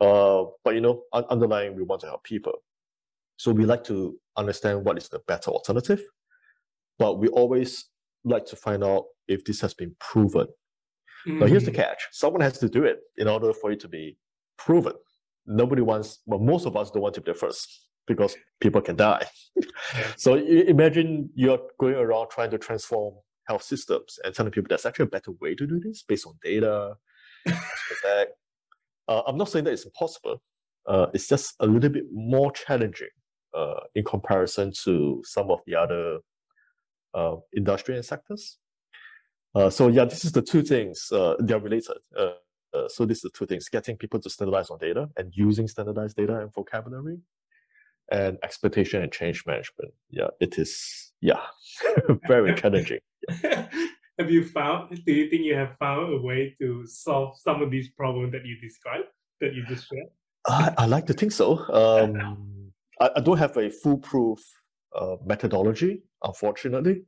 Uh, but, you know, un- underlying, we want to help people. So we like to understand what is the better alternative, but we always like to find out if this has been proven. Mm. Now, here's the mm. catch someone has to do it in order for it to be proven. Nobody wants, well, most of us don't want to be the first because people can die. so imagine you're going around trying to transform health systems and telling people there's actually a better way to do this based on data. uh, I'm not saying that it's impossible. Uh, it's just a little bit more challenging uh, in comparison to some of the other uh, industrial sectors. Uh, so yeah, this is the two things. Uh, they're related. Uh, uh, so these are the two things: getting people to standardize on data and using standardized data and vocabulary, and expectation and change management. Yeah, it is. Yeah, very challenging. Yeah. have you found? Do you think you have found a way to solve some of these problems that you described that you just shared? I, I like to think so. Um, I, I don't have a foolproof uh, methodology, unfortunately.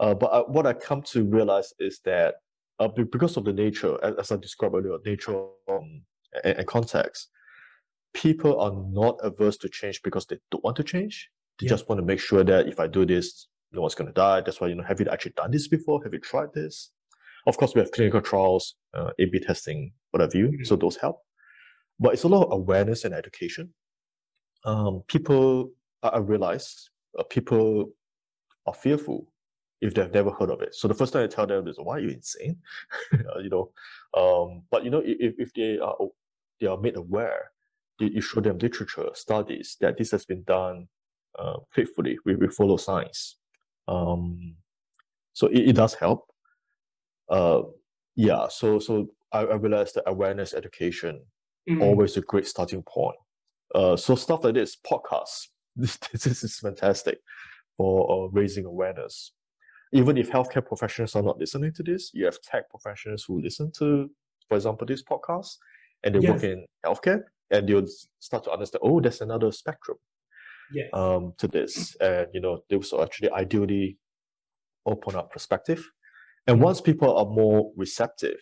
Uh, but I, what I come to realize is that uh, because of the nature, as, as I described earlier, nature um, and, and, context, people are not averse to change because they don't want to change. They yeah. just want to make sure that if I do this, no one's going to die. That's why, you know, have you actually done this before? Have you tried this? Of course, we have clinical trials, uh, A/B testing, whatever you. Mm-hmm. So those help. But it's a lot of awareness and education. Um, people, I, realize, uh, people are fearful if they've never heard of it. So the first time I tell them is, "Why are you insane?" you know. Um, but you know, if, if they are they are made aware, you, you show them literature, studies that this has been done uh, faithfully. We, we follow science. Um, so it, it does help. Uh, yeah. So so I, I realized that awareness education mm-hmm. always a great starting point. Uh, so stuff like this, podcasts, this, this is fantastic for uh, raising awareness. Even if healthcare professionals are not listening to this, you have tech professionals who listen to, for example, this podcast, and they yes. work in healthcare, and they'll start to understand, oh, there's another spectrum yes. um, to this. And, you know, they will actually ideally open up perspective. And once people are more receptive,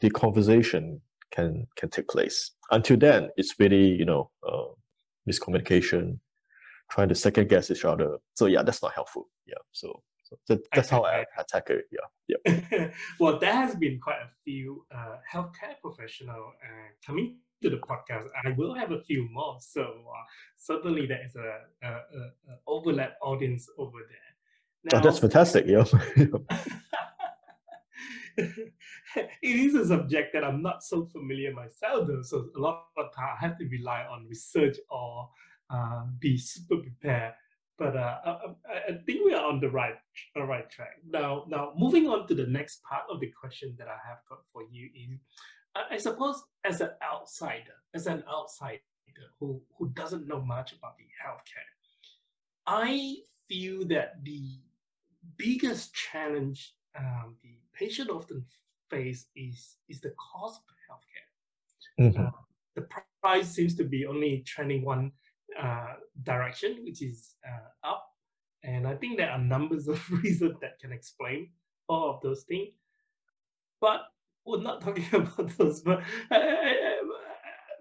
the conversation can can take place. Until then, it's really you know uh, miscommunication, trying to second guess each other. So yeah, that's not helpful. Yeah, so, so that, that's how I, attack it. Yeah, yeah. well, there has been quite a few uh, healthcare professional uh, coming to the podcast. I will have a few more. So uh, certainly there is a, a, a, overlap audience over there. Now, oh, that's fantastic. Yeah. it is a subject that I'm not so familiar myself, though. So a lot of time I have to rely on research or uh, be super prepared. But uh, I, I, think we are on the right, the right track. Now, now moving on to the next part of the question that I have got for you is, I suppose as an outsider, as an outsider who who doesn't know much about the healthcare, I feel that the biggest challenge um, the patient often face is is the cost of healthcare. Mm-hmm. Uh, the price seems to be only trending one uh, direction, which is uh, up, and I think there are numbers of reasons that can explain all of those things. But we're not talking about those. But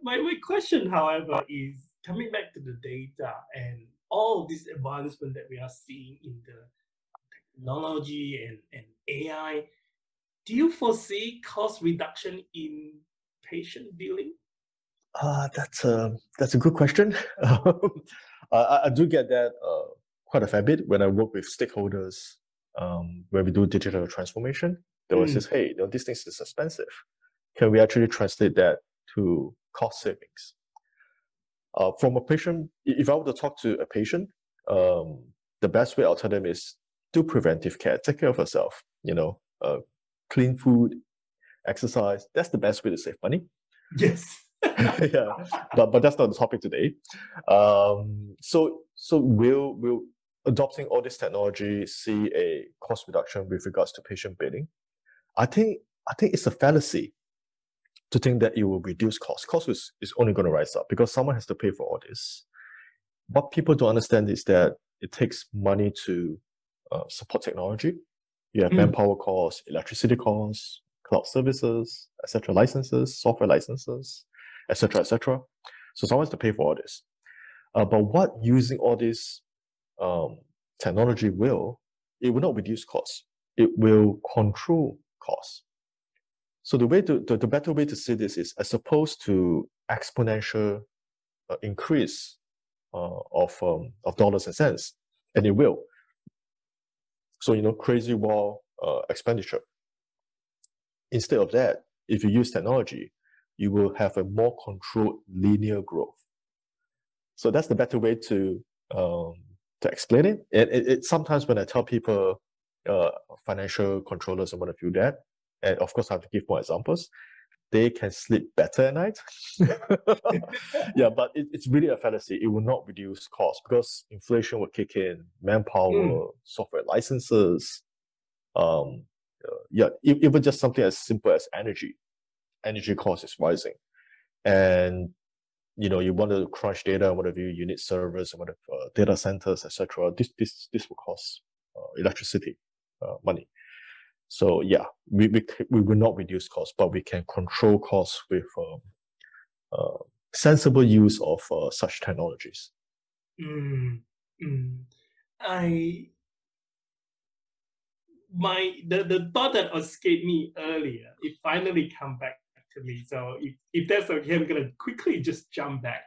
my my question, however, is coming back to the data and all this advancement that we are seeing in the technology and, and AI do you foresee cost reduction in patient billing? Uh, that's a that's a good question. I, I, do get that uh, quite a fair bit when I work with stakeholders um, when we do digital transformation. They always mm. say, "Hey, you know, this thing is expensive. Can we actually translate that to cost savings?" Uh, from a patient, if I were to talk to a patient, um, the best way I'll tell them is do preventive care, take care of yourself. You know, uh, clean food, exercise. That's the best way to save money. Yes. yeah, but but that's not the topic today. Um, so so will will adopting all this technology see a cost reduction with regards to patient billing? I think I think it's a fallacy to think that it will reduce cost. Cost is, is only going to rise up because someone has to pay for all this. What people don't understand is that it takes money to uh, support technology. You have mm. manpower costs, electricity costs, cloud services, etc., licenses, software licenses, etc., etc. So someone has to pay for all this. Uh, but what using all this um, technology will, it will not reduce costs. It will control costs. So the way to, the, the better way to see this is as opposed to exponential uh, increase uh, of um, of dollars and cents, and it will. So, you know, crazy wall uh, expenditure. Instead of that, if you use technology, you will have a more controlled linear growth. So that's the better way to um, to explain it. And it, it, sometimes when I tell people, uh, financial controllers and want to do that, and of course I have to give more examples, they can sleep better at night. yeah, but it, it's really a fallacy. It will not reduce costs because inflation will kick in, manpower, mm. software licenses. Um, uh, yeah, even just something as simple as energy. Energy cost is rising, and you know you want to crunch data, whatever you, you need servers, whatever uh, data centers, etc. This this this will cost uh, electricity, uh, money. So yeah, we, we, we will not reduce costs, but we can control costs with um, uh, sensible use of uh, such technologies. Mm, mm. I my the, the thought that escaped me earlier, it finally come back to me. So if, if that's okay, I'm gonna quickly just jump back.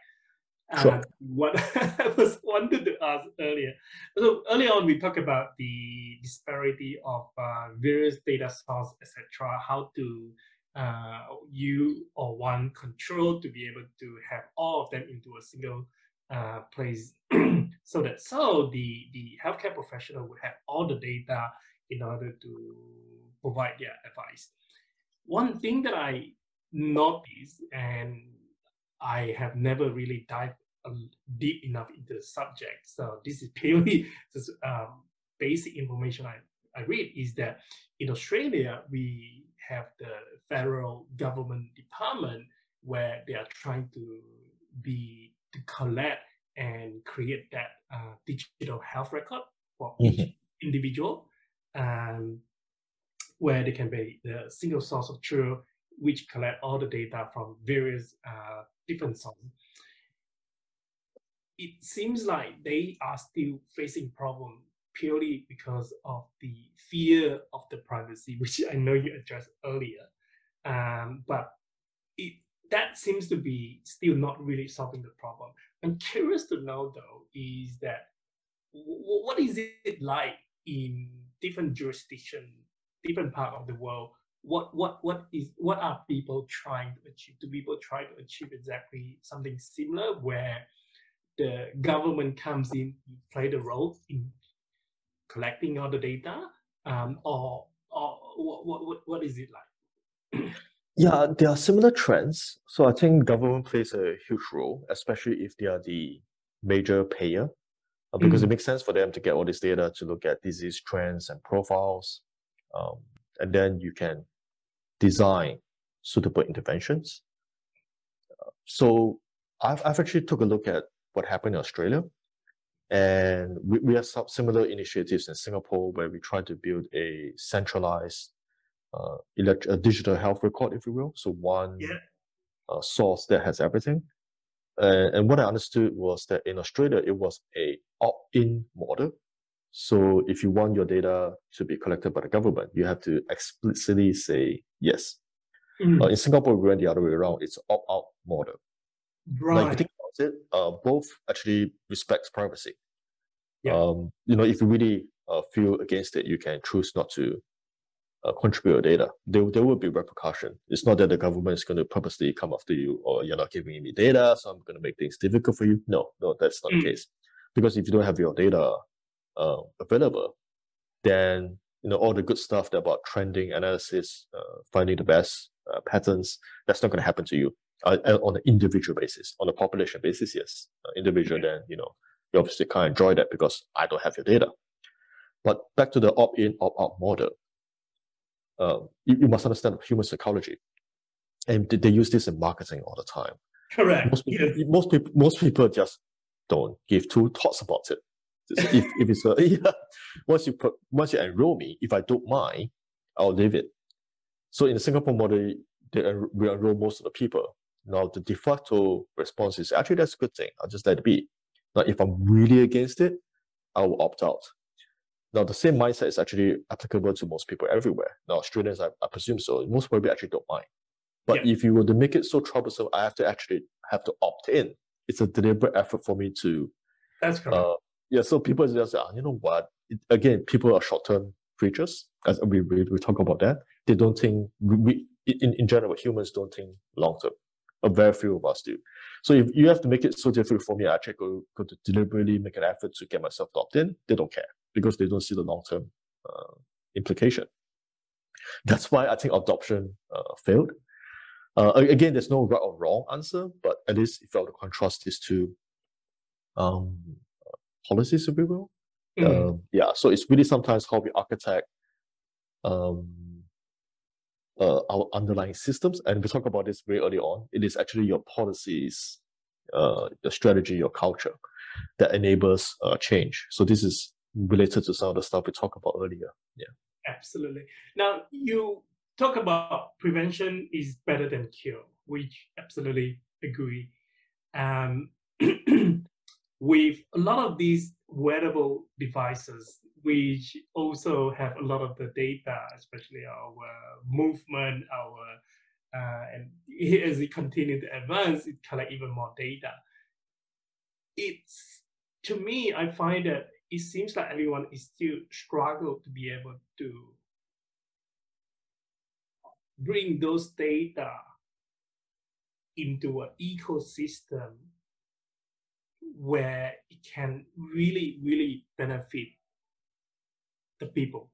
Sure. Uh, what I was wanted to ask earlier. So earlier on, we talked about the disparity of uh, various data sources, etc. How to uh, you or one control to be able to have all of them into a single uh, place, so that so the the healthcare professional would have all the data in order to provide their advice. One thing that I noticed and I have never really dived deep enough into the subject. So this is purely just um, basic information I, I read is that in Australia, we have the federal government department where they are trying to be to collect and create that uh, digital health record for mm-hmm. each individual, um, where they can be the single source of truth, which collect all the data from various uh, different sources it seems like they are still facing problem purely because of the fear of the privacy, which I know you addressed earlier. Um, but it, that seems to be still not really solving the problem. I'm curious to know though, is that what is it like in different jurisdiction, different part of the world? What what what is what are people trying to achieve? Do people try to achieve exactly something similar where the government comes in play the role in collecting all the data um, or or what, what, what is it like yeah there are similar trends so i think government plays a huge role especially if they are the major payer uh, because mm. it makes sense for them to get all this data to look at disease trends and profiles um, and then you can design suitable interventions so I've, I've actually took a look at what happened in Australia. And we, we have some similar initiatives in Singapore where we try to build a centralized uh, elect- a digital health record, if you will. So one yeah. uh, source that has everything. Uh, and what I understood was that in Australia, it was a opt-in model. So if you want your data to be collected by the government, you have to explicitly say yes. Mm. Uh, in Singapore, we went the other way around. It's opt-out model. Right. Like, think about it, uh, both actually respects privacy. Yeah. Um, you know, if you really uh, feel against it, you can choose not to uh, contribute your data. There, there will be repercussion. It's not that the government is going to purposely come after you or you're not giving me data, so I'm going to make things difficult for you. No, no, that's not mm. the case. Because if you don't have your data uh, available, then you know all the good stuff about trending analysis, uh, finding the best uh, patterns, that's not going to happen to you uh, on an individual basis. On a population basis, yes, uh, individual, then you know you obviously can't enjoy that because I don't have your data. But back to the opt-in, opt-out model, um, you, you, must understand human psychology, and they, they, use this in marketing all the time. Correct. Most people, yes. most people, most people just don't give two thoughts about it. If, if it's a, yeah, once you put, once you enroll me, if I don't mind, I'll leave it. So in the Singapore model, they, we enroll most of the people. Now, the de facto response is actually that's a good thing. I'll just let it be. Now, if I'm really against it, I will opt out. Now, the same mindset is actually applicable to most people everywhere. Now, Australians, I, I presume so. Most people actually don't mind. But yeah. if you were to make it so troublesome, I have to actually have to opt in. It's a deliberate effort for me to. That's correct. Uh, yeah, so people just oh, you know what? It, again, people are short-term creatures. As we, we, we talk about that, they don't think we in, in general humans don't think long-term a very few of us do. So if you have to make it so difficult for me, I actually go, go to deliberately make an effort to get myself opt in. They don't care because they don't see the long term uh, implication. That's why I think adoption uh, failed. Uh, again, there's no right or wrong answer, but at least if I were to contrast these two um, policies, if we will, mm. yeah. So it's really sometimes how we architect um, uh, our underlying systems. And we talk about this very early on. It is actually your policies, uh, your strategy, your culture that enables uh, change. So this is related to some of the stuff we talked about earlier. Yeah. Absolutely. Now you talk about prevention is better than cure, which absolutely agree. Um, with a lot of these wearable devices, which also have a lot of the data, especially our movement, our uh, and as it continues to advance, it collect even more data. It's to me, I find that it seems like everyone is still struggle to be able to bring those data into an ecosystem where it can really, really benefit the people.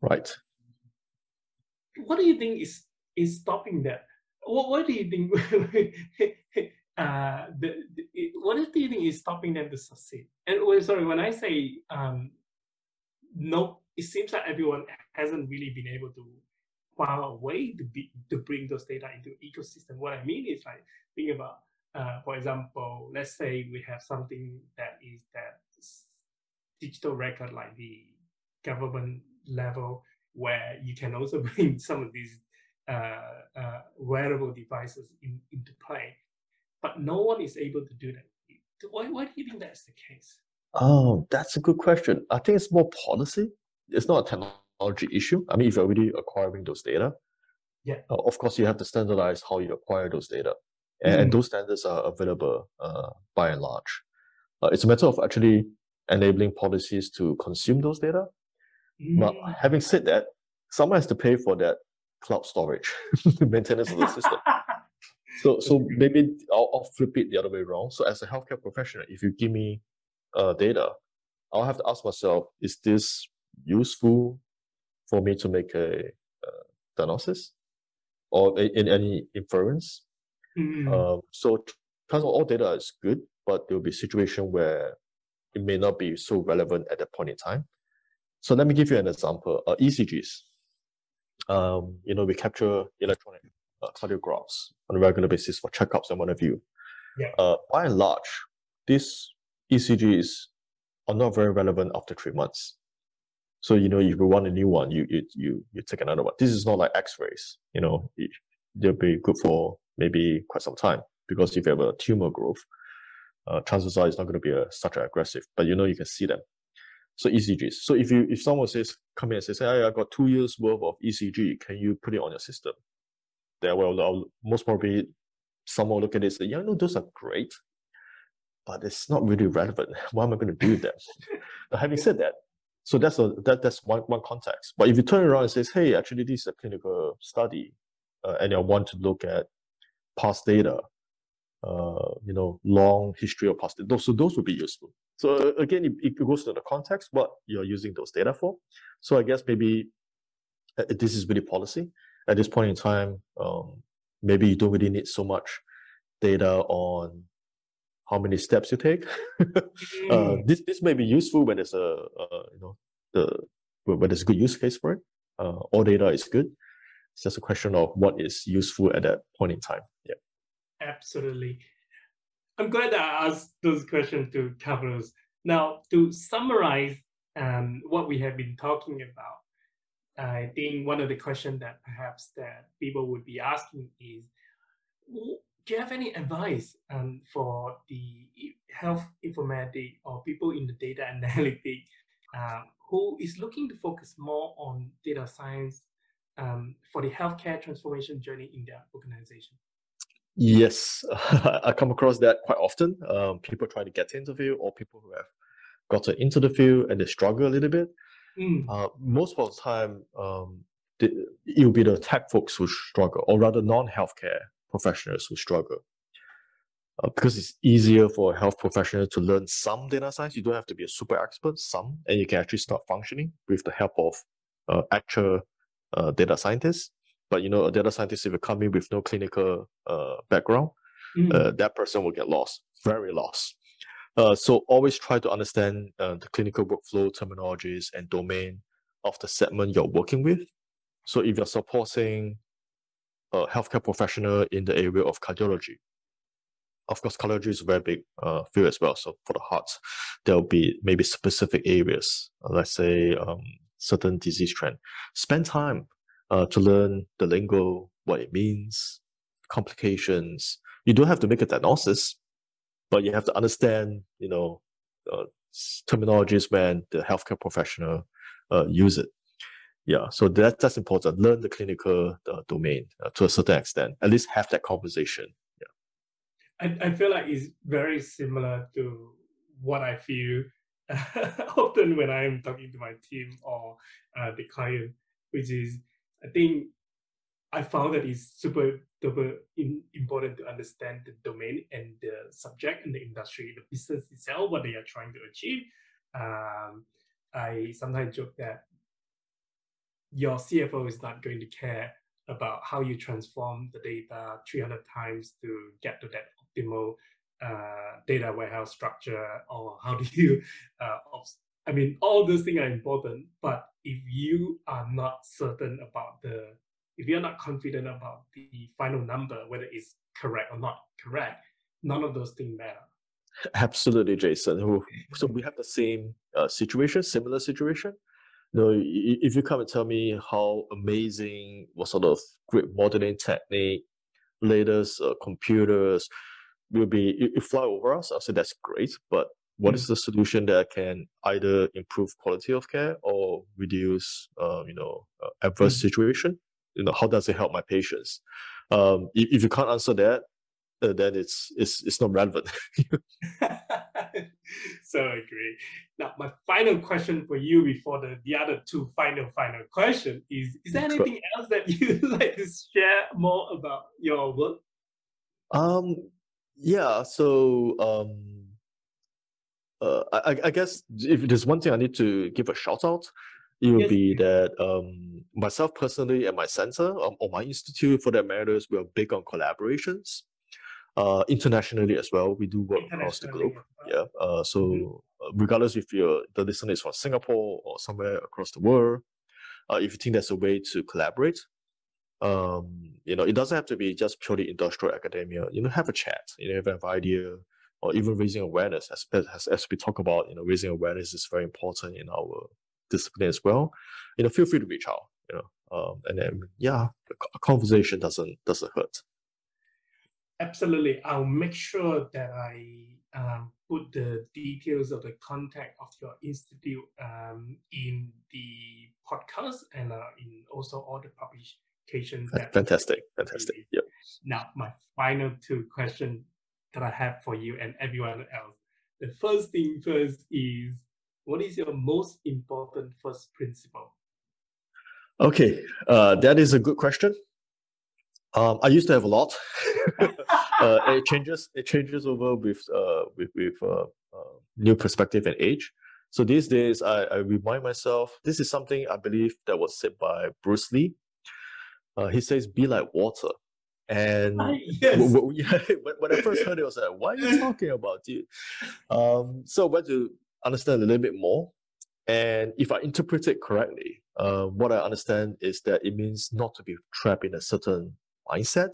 Right. What do you think is is stopping that? What What do you think? uh, the, the, what do you think is stopping them to succeed? And well, sorry, when I say um, no, it seems like everyone hasn't really been able to find a way to be to bring those data into ecosystem. What I mean is like think about, uh, for example, let's say we have something that is that digital record like the government level where you can also bring some of these uh, uh, wearable devices in, into play. But no one is able to do that. Why, why do you think that's the case? Oh, that's a good question. I think it's more policy. It's not a technology issue. I mean, if you're already acquiring those data, yeah, uh, of course you have to standardize how you acquire those data, and, mm. and those standards are available uh, by and large. Uh, it's a matter of actually enabling policies to consume those data. Mm. But having said that, someone has to pay for that cloud storage, maintenance of the system. so, so maybe I'll, I'll, flip it the other way around. So, as a healthcare professional, if you give me uh, data, I'll have to ask myself: Is this useful for me to make a uh, diagnosis or in any inference? Mm-hmm. Um, so, because all data is good, but there will be a situation where it may not be so relevant at that point in time. So let me give you an example. Uh, ECGs um, you know, we capture electronic uh, cardiographs on a regular basis for checkups and what have you. Yeah. Uh, by and large, these ECGs are not very relevant after three months. So you know, if you want a new one, you you you, you take another one. This is not like X-rays. You know, they'll be good for maybe quite some time because if you have a tumor growth, uh, chances are it's not going to be a, such aggressive. But you know, you can see them. So ECGs. So if you if someone says come in and says, hey, I got two years worth of ECG, can you put it on your system? There well, I'll, most probably someone will look at it and say, yeah, no, those are great, but it's not really relevant. Why am I going to do that? now, having said that, so that's a that that's one one context. But if you turn around and says, hey, actually this is a clinical study, uh, and I want to look at past data, uh, you know, long history of past data, so those would be useful. So uh, again, it, it goes to the context, what you're using those data for. So I guess maybe uh, this is really policy. At this point in time, um, maybe you don't really need so much data on how many steps you take. uh, mm. this this may be useful when there's a, a you know the when there's a good use case for it. Uh, all data is good. It's just a question of what is useful at that point in time. Yeah. Absolutely. I'm glad I asked those questions to Carlos. Now, to summarize um, what we have been talking about, I think one of the questions that perhaps that people would be asking is, do you have any advice um, for the health informatic or people in the data analytic um, who is looking to focus more on data science um, for the healthcare transformation journey in their organization? Yes, I come across that quite often. Um, people try to get into the field, or people who have gotten into the field and they struggle a little bit. Mm. Uh, most of the time, um, the, it will be the tech folks who struggle, or rather, non-healthcare professionals who struggle. Uh, because it's easier for a health professional to learn some data science. You don't have to be a super expert, some, and you can actually start functioning with the help of uh, actual uh, data scientists. But you know, a data scientist, if you come in with no clinical uh, background, mm. uh, that person will get lost, very lost. Uh, so always try to understand uh, the clinical workflow terminologies and domain of the segment you're working with. So if you're supporting a healthcare professional in the area of cardiology, of course, cardiology is a very big uh, field as well. So for the heart, there'll be maybe specific areas, let's say um, certain disease trend. Spend time uh, to learn the lingo, what it means, complications. You don't have to make a diagnosis, but you have to understand, you know, uh, terminologies when the healthcare professional uh, use it. Yeah, so that that's important. Learn the clinical uh, domain uh, to a certain extent. At least have that conversation. Yeah, I, I feel like it's very similar to what I feel often when I'm talking to my team or uh, the client, which is I think I found that it's super duper in, important to understand the domain and the subject and the industry, the business itself, what they are trying to achieve. Um, I sometimes joke that your CFO is not going to care about how you transform the data 300 times to get to that optimal uh, data warehouse structure or how do you uh, i mean all those things are important but if you are not certain about the if you're not confident about the final number whether it's correct or not correct none of those things matter. Absolutely jason. So we have the same uh, situation similar situation? Know, if you come and tell me how amazing what sort of great modeling technique latest uh, computers will be you, you fly over us. I'll say that's great, but what mm-hmm. is the solution that can either improve quality of care or reduce, uh, you know, uh, adverse mm-hmm. situation? You know, how does it help my patients? Um, if, if you can't answer that, uh, then it's it's it's not relevant. so I agree. Now, my final question for you before the, the other two final final question is: Is there anything else that you like to share more about your work? Um, yeah, so um, uh, I, I guess if there's one thing I need to give a shout out, it would yes. be that um, myself personally at my center um, or my institute for that matters, we are big on collaborations. Uh, internationally as well, we do work across the globe. Yeah. Uh, so mm-hmm. regardless if you're the listener is from Singapore or somewhere across the world, uh, if you think there's a way to collaborate, um, you know, it doesn't have to be just purely industrial academia. You know, have a chat. You know, if you have an idea, or even raising awareness. As, as as we talk about, you know, raising awareness is very important in our discipline as well. You know, feel free to reach out. You know, um, and then yeah, a conversation doesn't doesn't hurt. Absolutely, I'll make sure that I um, put the details of the contact of your institute um, in the podcast and uh, in also all the publish Fantastic, fantastic. Yep. Now, my final two questions that I have for you and everyone else. The first thing first is what is your most important first principle? Okay, uh, that is a good question. Um, I used to have a lot. uh, it changes. It changes over with uh, with with uh, uh, new perspective and age. So these days, I, I remind myself this is something I believe that was said by Bruce Lee uh, he says, "Be like water." And yes. w- w- when, when I first heard it, I was like, "What are you talking about, dude?" Um, so I went to understand a little bit more, and if I interpret it correctly, uh, what I understand is that it means not to be trapped in a certain mindset.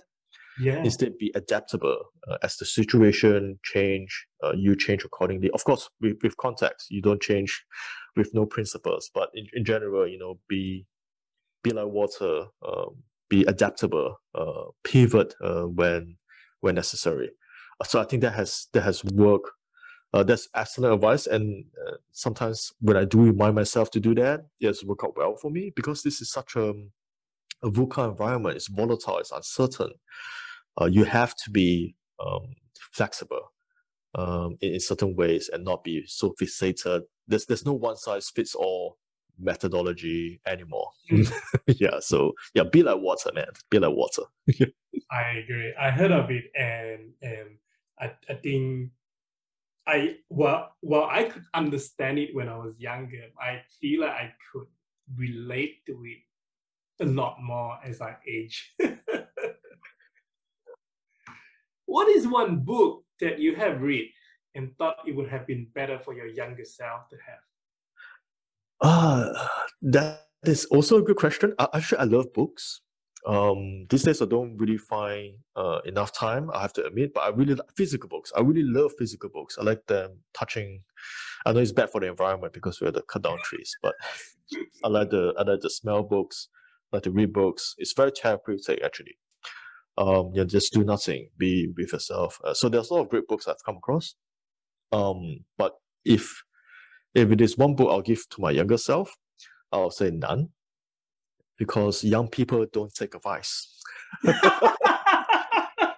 Yeah. Instead, be adaptable uh, as the situation change. Uh, you change accordingly. Of course, with, with context, you don't change with no principles. But in, in general, you know, be be like water. Um, be adaptable, uh, pivot uh, when when necessary. So I think that has that has worked. Uh, that's excellent advice, and uh, sometimes when I do remind myself to do that, it has worked out well for me because this is such a a VUCA environment. It's volatile, it's uncertain. Uh, you have to be um, flexible um, in, in certain ways and not be so fixated. There's there's no one size fits all methodology anymore. Mm. yeah, so yeah, be like water, man. Be like water. I agree. I heard of it, and and I I think I well well I could understand it when I was younger. I feel like I could relate to it a lot more as I age. what is one book that you have read and thought it would have been better for your younger self to have? Uh, that is also a good question. I, actually, I love books. Um, these days I don't really find uh, enough time, I have to admit, but I really like physical books. I really love physical books. I like them touching. I know it's bad for the environment because we have to cut down trees, but I like the I like the smell books, I like to read books. It's very therapeutic actually. Um, yeah, just do nothing, be with yourself. Uh, so there's a lot of great books I've come across. Um, but if If it is one book I'll give to my younger self, I'll say none, because young people don't take advice.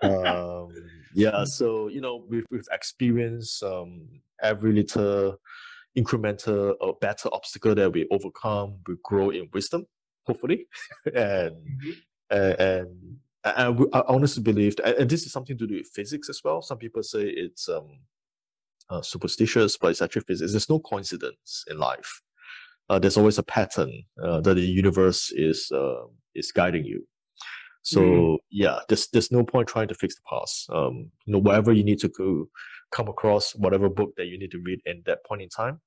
um, yeah, so you know, with with experience, um, every little incremental or better obstacle that we overcome, we grow in wisdom, hopefully, and mm-hmm. and, and I, I honestly believe, and this is something to do with physics as well. Some people say it's um, uh, superstitious, but it's actually physics. There's no coincidence in life. Uh, there's always a pattern uh, that the universe is uh, is guiding you. So mm. yeah, there's there's no point trying to fix the past. Um, you know, whatever you need to go, come across, whatever book that you need to read in that point in time,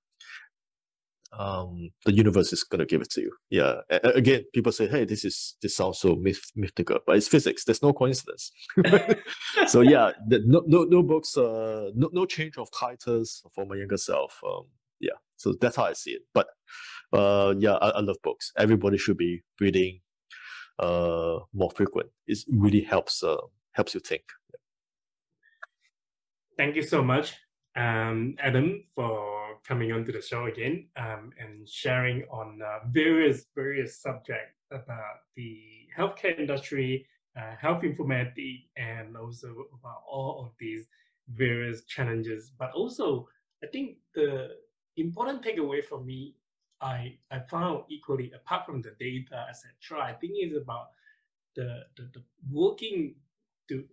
um, the universe is going to give it to you. Yeah. A- again, people say, "Hey, this is this sounds so myth- mythical," but it's physics. There's no coincidence. so yeah, the, no, no no books, uh, no no change of titles for my younger self. Um, yeah. So that's how I see it. But uh, yeah, I, I love books. Everybody should be reading uh more frequent. It really helps uh helps you think. Thank you so much, um, Adam, for coming onto the show again um, and sharing on uh, various various subjects about the healthcare industry, uh, health informatics, and also about all of these various challenges. But also, I think the important takeaway for me, I I found equally apart from the data, etc. I think is about the, the, the working to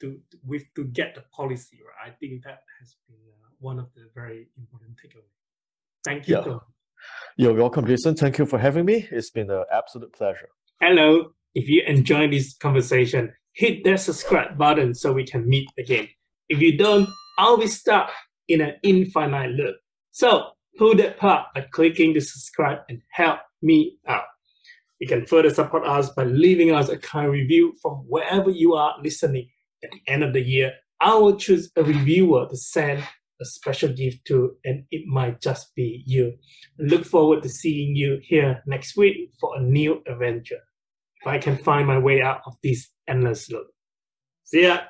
to with to get the policy right. I think that has been uh, one of the very important takeaways. Thank you. Yeah. You're welcome, Jason. Thank you for having me. It's been an absolute pleasure. Hello. If you enjoy this conversation, hit that subscribe button so we can meet again. If you don't, I'll be stuck in an infinite loop. So pull that part by clicking the subscribe and help me out. You can further support us by leaving us a kind review from wherever you are listening. At the end of the year, I will choose a reviewer to send a special gift to, and it might just be you. Look forward to seeing you here next week for a new adventure. If I can find my way out of this endless loop. See ya!